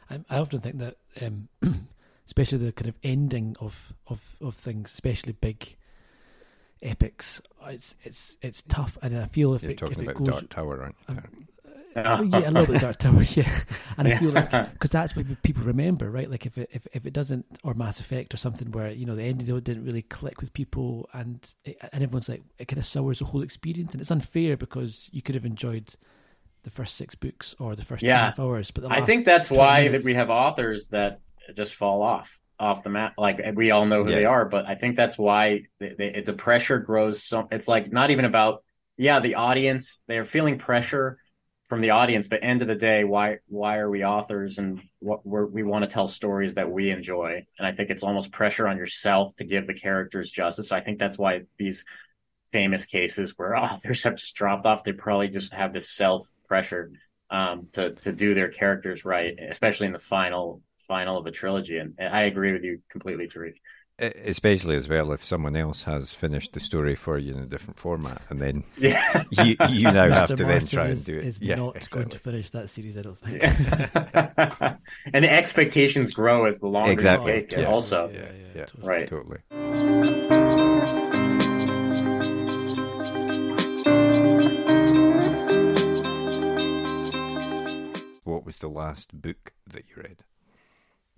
I, I often think that, um, especially the kind of ending of, of, of things, especially big epics, it's it's it's tough, and I feel if you're it, if talking it about goes, Dark Tower, aren't you? Oh, yeah, a little bit Dark Tower, yeah. And I feel like because that's what people remember, right? Like if it if, if it doesn't, or Mass Effect or something where you know the ending didn't really click with people, and it, and everyone's like it kind of sours the whole experience, and it's unfair because you could have enjoyed the first six books or the first two Yeah. half hours, but the I think that's 20 why that we have authors that just fall off off the map. Like eh, we all know who Yeah. they are, but I think that's why the, the, the pressure grows. So it's like not even about yeah the audience. They're feeling pressure from the audience, but end of the day, why why are we authors and what we want to tell stories that we enjoy? And I think it's almost pressure on yourself to give the characters justice. so I think that's why these famous cases where authors have just dropped off, they probably just have this self pressure um, to to do their characters right, especially in the final final of a trilogy. And, and I agree with you completely, Tariq. Especially as well if someone else has finished the story for you in a different format, and then Yeah. you you now have Mr. to then try is, and do it. is yeah, not going to finish that series, I don't think. and the expectations grow as the longer Exactly, you take. yeah. Also, yeah, yeah, yeah, totally. Right. totally. What was the last book that you read?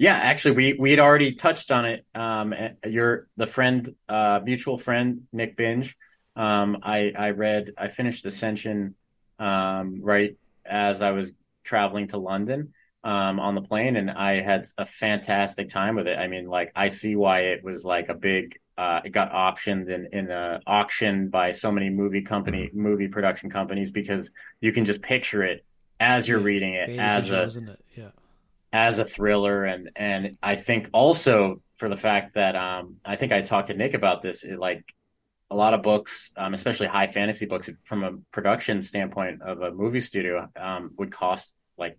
Yeah, actually, we we had already touched on it. Um, your the friend, uh, mutual friend Nick Binge. Um, I I read I finished Ascension, um, right as I was traveling to London, um, on the plane, and I had a fantastic time with it. I mean, like I see why it was like a big. Uh, it got optioned in in a auction by so many movie company movie production companies because you can just picture it as you're reading it as visual, a it? Yeah. As a thriller and and I think also for the fact that um I think I talked to Nick about this it, like a lot of books um especially high fantasy books from a production standpoint of a movie studio um would cost like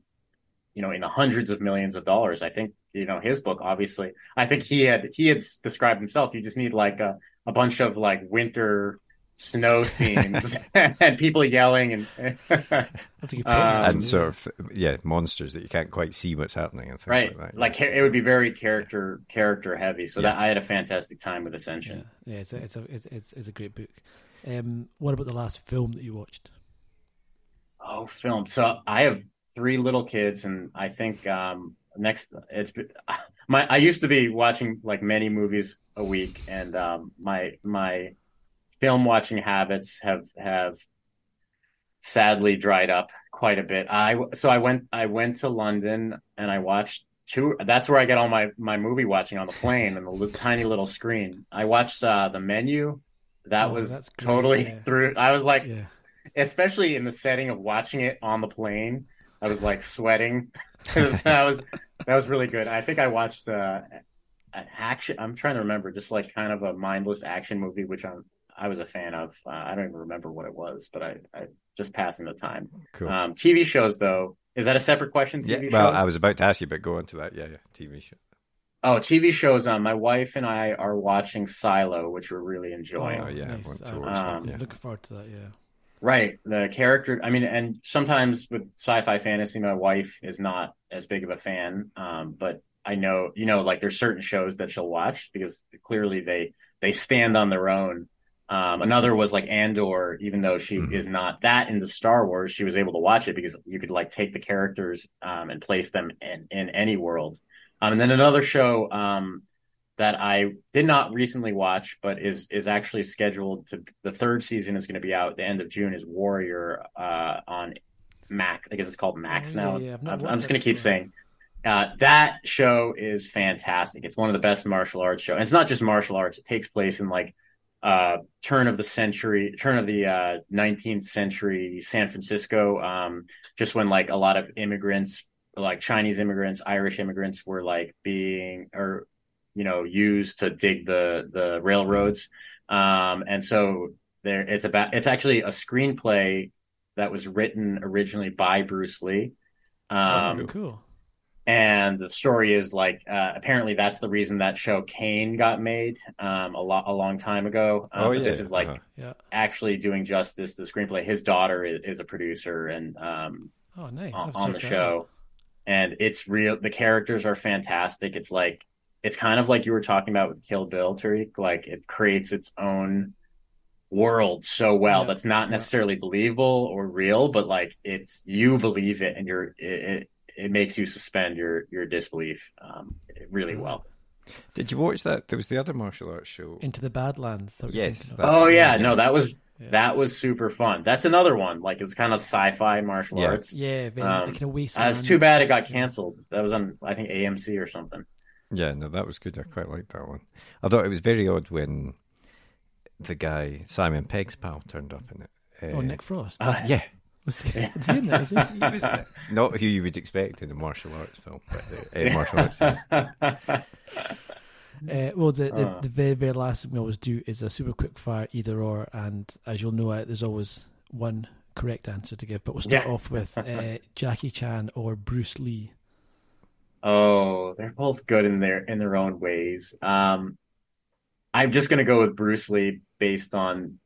you know in the hundreds of millions of dollars. I think you know his book obviously I think he had he had described himself you just need like a, a bunch of like winter snow scenes and people yelling and That's a good point. Um, and sort of yeah, monsters that you can't quite see what's happening and things right like that. like it would be very character character heavy so Yeah. that i had a fantastic time with ascension yeah, it's a, it's a it's, it's it's a great book. Um, what about the last film that you watched? oh film so i have three little kids and i think um next it's my i used to be watching like many movies a week and um my my film watching habits have have sadly dried up quite a bit i so i went i went to london and i watched two that's where i get all my my movie watching on the plane and the li- tiny little screen i watched uh the menu that Oh, was totally yeah. through i was like Yeah, especially in the setting of watching it on the plane. I was like sweating. Was, that was that was really good. I think I watched uh, an action. I'm trying to remember, just like kind of a mindless action movie, which I'm I was a fan of. Uh, I don't even remember what it was, but I, I just passing the time. cool. Um, TV shows though, is that a separate question? yeah, TV well, shows? I was about to ask you, but go on to that. Yeah, yeah, TV show. Oh, TV shows. Um, my wife and I are watching Silo, which we're really enjoying. Oh, yeah, I want to watch that, yeah. looking forward to that. Yeah. Right. The character, I mean, and sometimes with sci-fi fantasy, my wife is not as big of a fan. Um, but I know, you know, like there's certain shows that she'll watch because clearly they they stand on their own. Um, another was like Andor, even though she Mhm. is not that into Star Wars, she was able to watch it because you could like take the characters um, and place them in, in any world. Um, and then another show um, that I did not recently watch, but is is actually scheduled to the third season is going to be out at the end of June. Is Warrior uh, on Max? I guess it's called Max Oh, now. yeah, yeah, I've not I'm, I'm just going to keep saying uh, that show is fantastic. It's one of the best martial arts show. And it's not just martial arts; it takes place in like uh, turn of the century, turn of the uh, 19th century San Francisco. Um, just when like a lot of immigrants, like Chinese immigrants, Irish immigrants, were like being or you know used to dig the the railroads. Um, and so there, it's about it's actually a screenplay that was written originally by Bruce Lee. Um, oh, cool. And the story is like uh, apparently that's the reason that show Kane got made um, a lot a long time ago. Um, Oh, yeah, this is like uh-huh. Yeah. actually doing justice to the screenplay. His daughter is, is a producer and um, Oh, nice. On, on the check that out. show, and it's real. The characters are fantastic. It's like it's kind of like you were talking about with Kill Bill, Tariq. Like it creates its own world so well Yeah, that's not yeah. necessarily believable or real, but like it's you believe it, and you're it. it it makes you suspend your your disbelief um, really well. Did you watch that? There was the other martial arts show. Into the Badlands. is that what you're Yes, that- Oh yeah, no, that was Yeah. that was super fun. That's another one. Like it's kind of sci-fi martial Yeah. arts. Yeah, very, Um, like in a Uh, it's too bad it got canceled. That was on I think AMC or something. Yeah, no, that was good. I quite liked that one. Although it was very odd when the guy Simon Pegg's pal turned up in it. Uh, Oh, Nick Frost. Uh, Yeah, was, he, was he in there? He? he was in it. not who you would expect in a martial arts film, but uh, uh, martial arts. Uh, well, the, the, Uh. the very, very last thing we always do is a super quick fire either or, and as you'll know, uh, there's always one correct answer to give. But we'll start Yeah. off with uh, Jackie Chan or Bruce Lee. Oh, they're both good in their in their own ways. Um, I'm just gonna go with Bruce Lee based on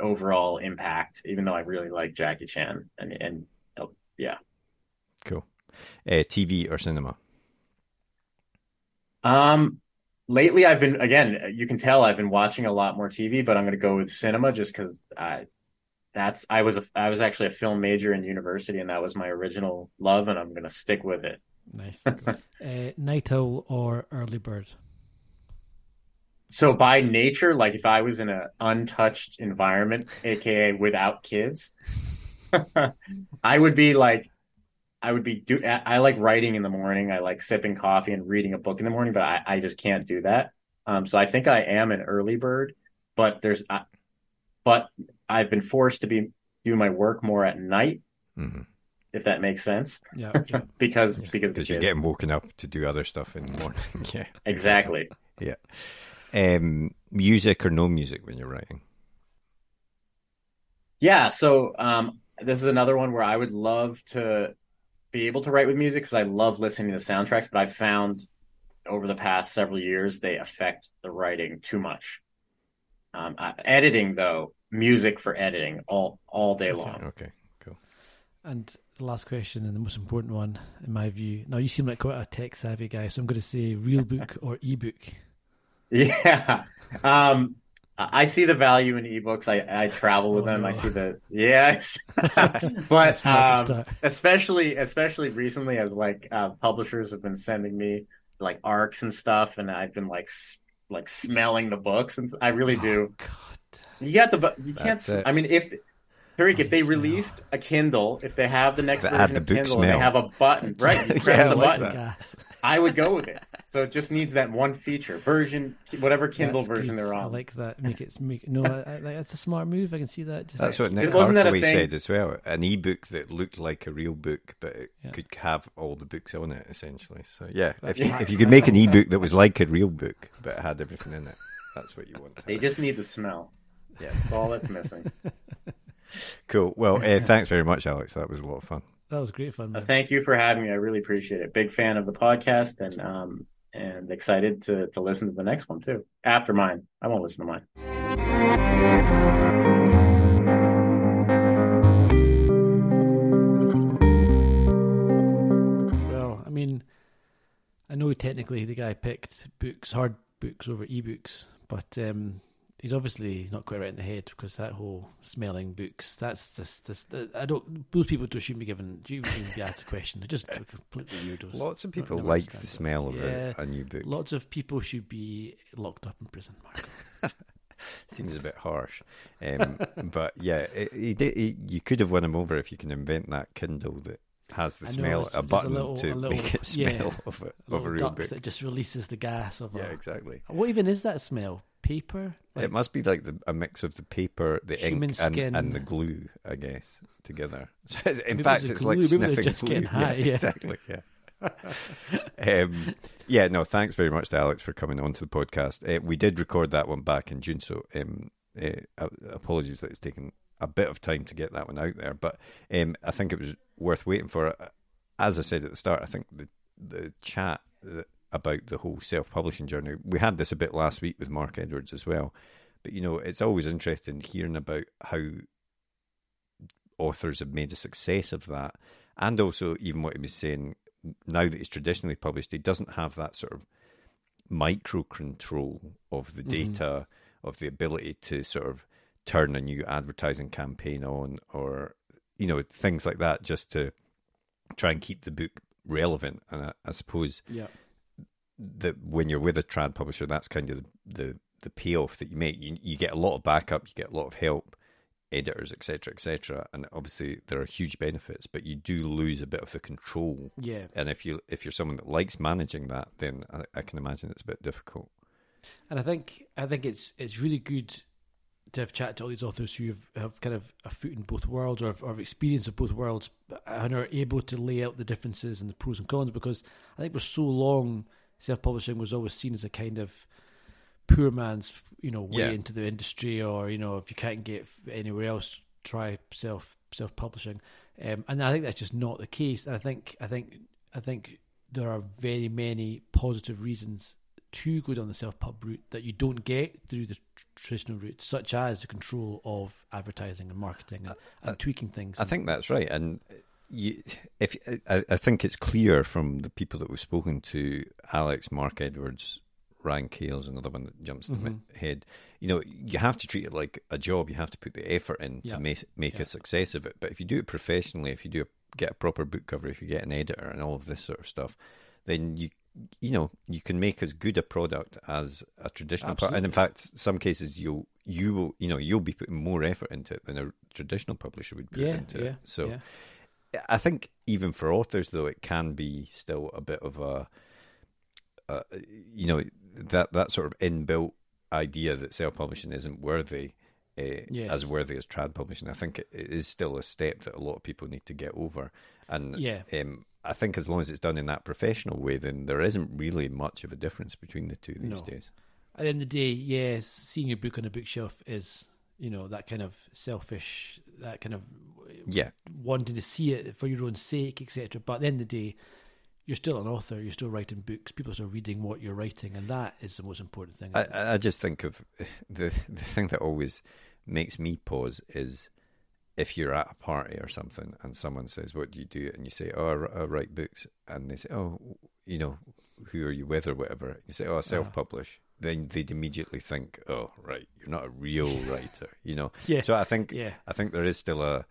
overall impact, even though I really like Jackie Chan and and oh, yeah. Cool. Uh, TV or cinema? Um, lately I've been again, you can tell I've been watching a lot more TV, but I'm gonna go with cinema just because I that's I was a I was actually a film major in university and that was my original love and I'm gonna stick with it. Nice. uh, Night Owl or Early Bird. So by nature, like if I was in an untouched environment, aka without kids, I would be like, I would be do. I like writing in the morning. I like sipping coffee and reading a book in the morning, but I, I just can't do that. Um, so I think I am an early bird, but there's, uh, but I've been forced to be do my work more at night, Mm-hmm. if that makes sense, Yeah, yeah. because because Because you're getting woken up to do other stuff in the morning. yeah. exactly. Yeah. Um, music or no music when you're writing? Yeah, so um, this is another one where I would love to be able to write with music because I love listening to soundtracks, but I've found over the past several years they affect the writing too much. Um, uh, editing, though, music for editing all all day long. Okay, cool. And the last question, and the most important one, in my view. Now, you seem like quite a tech savvy guy, so I'm going to say real book or ebook. Yeah. Um, I see the value in ebooks. I, I travel with Oh, them. no. I see the yes, but That's not the um, especially especially recently, as like uh, publishers have been sending me like arcs and stuff, and I've been like s- like smelling the books, and I really do. Oh, God. You got the bu- you can't. That's it. I mean, if Tariq, if they smell. released a Kindle, if they have the next That version the of book Kindle, and they have a button, right? You Yeah, press I the like button. that. I would go with it. So it just needs that one feature version, whatever Kindle That's version good. they're on. I on. like that. Make it make no. I, I, that's a smart move. I can see that. Just That's what Nick Wasn't that a thing? said as well. An ebook that looked like a real book, but it Yeah. could have all the books on it, essentially. So yeah, if That's you, if you could make an ebook that was like a real book, but it had everything in it, that's what you want. To They have. just need the smell. yeah, That's all that's missing. cool. Well, uh, thanks very much, Alex. That was a lot of fun. that was great fun. Uh, Man. thank you for having me. I really appreciate it. Big fan of the podcast and um and excited to to listen to the next one too. After mine. I won't listen to mine. Well, I mean, I know technically the guy picked books, hard books over ebooks, but um, he's obviously not quite right in the head because that whole smelling books. That's just this. I don't. Those people don't shouldn't be given. You shouldn't be asked a question. They're just completely weirdos. Lots of people like the smell of Yeah. a, a new book. Lots of people should be locked up in prison. Mark. Seems a bit harsh, um, but yeah, it, he did, you could have won him over if you can invent that Kindle that has the I smell, it's a just a button little- to a little- make it yeah, smell of, a, of a real book. that just releases the gas of. Yeah, a, exactly. What even is that smell? Paper. it must be like the, a mix of the paper, the ink, and, and the glue, I guess, together. So in Maybe fact, it's it's like maybe sniffing glue. high, yeah, yeah. exactly. Yeah. um, yeah, no, thanks very much to Alex for coming on to the podcast. Uh, we did record that one back in June, so um, uh, uh, apologies that it's taken a bit of time to get that one out there, but um, I think it was worth waiting for. As I said at the start, I think the the chat uh, about the whole self publishing journey, we had this a bit last week with Mark Edwards as well. But you know, it's always interesting hearing about how authors have made a success of that, and also even what he was saying now that he's traditionally published, he doesn't have that sort of micro control of the mm-hmm. data, of the ability to sort of turn a new advertising campaign on, or you know things like that, just to try and keep the book relevant. And I, I suppose Yeah. That when you're with a trad publisher, that's kind of the, the the payoff that you make. You you get a lot of backup, you get a lot of help, editors, etc., etc., and obviously there are huge benefits, but you do lose a bit of the control. Yeah. And if you if you're someone that likes managing that, then I, I can imagine it's a bit difficult. And I think I think it's it's really good to have chatted to all these authors who have, have kind of a foot in both worlds or have, or have experience of both worlds and are able to lay out the differences and the pros and cons because I think for so long self publishing was always seen as a kind of poor man's you know way Yeah. into the industry or you know if you can't get anywhere else try self self publishing um, and I think that's just not the case and I think I think I think there are very many positive reasons to go down the self pub route that you don't get through the traditional route, such as the control of advertising and marketing and, and tweaking things. I think that's right, and you, if I, I think it's clear from the people that we've spoken to, Alex, Mark Edwards, Ryan Cahill's another one that jumps to my mm-hmm. head. You know, you have to treat it like a job. You have to put the effort in Yeah. to make make Yeah. a success of it. But if you do it professionally, if you do a, get a proper book cover, if you get an editor and all of this sort of stuff, then you you know you can make as good a product as a traditional product. And in fact, some cases you'll you will you know you'll be putting more effort into it than a traditional publisher would put yeah, into yeah. it. So. yeah. I think even for authors, though, it can be still a bit of a, uh, you know, that that sort of inbuilt idea that self-publishing isn't worthy, uh, Yes. as worthy as trad publishing. I think it, it is still a step that a lot of people need to get over. And Yeah. um, I think as long as it's done in that professional way, then there isn't really much of a difference between the two these No. days. At the end of the day, yes, seeing your book on a bookshelf is, you know, that kind of selfish, that kind of Yeah, wanting to see it for your own sake, etc. But at the end of the day, you're still an author. You're still writing books. People are still reading what you're writing, and that is the most important thing. I, I just think of the the thing that always makes me pause is if you're at a party or something and someone says, "What do you do?" and you say, "Oh, I write books," and they say, "Oh, you know, who are you with or whatever?" You say, "Oh, I uh-huh. self-publish." Then they'd immediately think, "Oh, right, you're not a real writer," you know. Yeah. So I think, Yeah. I think there is still a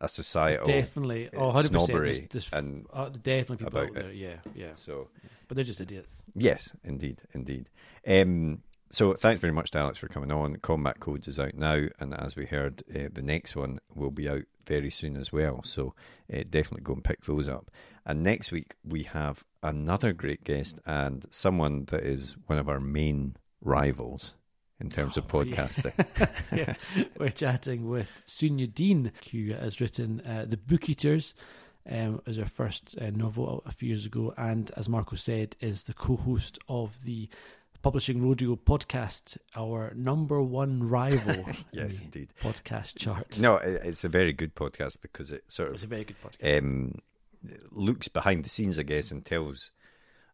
a societal definitely, uh, oh, 100%. snobbery There's, there's, and uh, definitely people about out there. it. Yeah, yeah. so But they're just idiots. Yes, indeed, indeed. Um, so thanks very much to Alex for coming on. Combat Codes is out now, and as we heard, uh, the next one will be out very soon as well. So uh, definitely go and pick those up. And next week we have another great guest and someone that is one of our main rivals in terms of Oh, yeah. podcasting. yeah, we're chatting with Sunyi Dean, who has written uh, The Book Eaters um, as her first uh, novel a few years ago, and as Marco said, is the co-host of the Publishing Rodeo podcast, our number one rival. yes, in indeed. podcast chart. No, it's a very good podcast because it sort of. It's a very good podcast. um, looks behind the scenes, I guess, and tells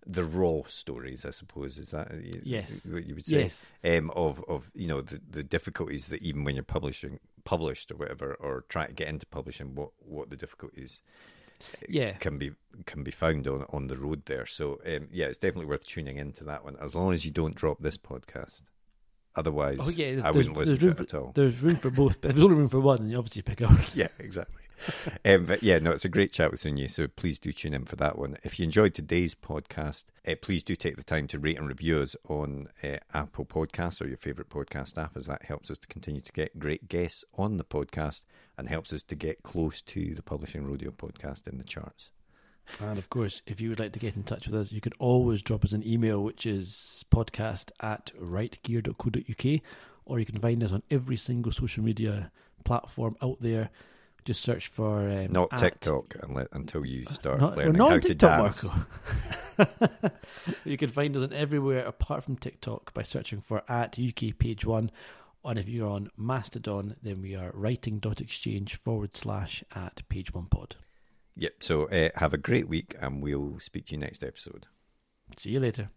the raw stories. I suppose is that Yes. what you would say yes, um, of of you know the, the difficulties that even when you're publishing published or whatever or trying to get into publishing, what what the difficulties yeah. can be can be found on on the road there. So um, yeah, it's definitely worth tuning into that one as long as you don't drop this podcast. Otherwise, Oh yeah, I wouldn't listen to room it for- at all. There's room for both, but if there's only room for one, then you obviously pick ours. yeah, exactly. um, but yeah, no, it's a great chat with Sunyi. So please do tune in for that one. If you enjoyed today's podcast, uh, please do take the time to rate and review us on uh, Apple Podcasts or your favorite podcast app, as that helps us to continue to get great guests on the podcast and helps us to get close to the Publishing Rodeo podcast in the charts. And of course, if you would like to get in touch with us, you can always drop us an email, which is podcast at writegear.co.uk, or you can find us on every single social media platform out there. Just search for um, Not at- TikTok unle- until you start Not, learning how on to TikTok, dance. You can find us on everywhere apart from TikTok by searching for at UK Page One. And if you're on Mastodon, then we are writing.exchange forward slash at page one pod. Yep. So uh, have a great week, and we'll speak to you next episode. See you later.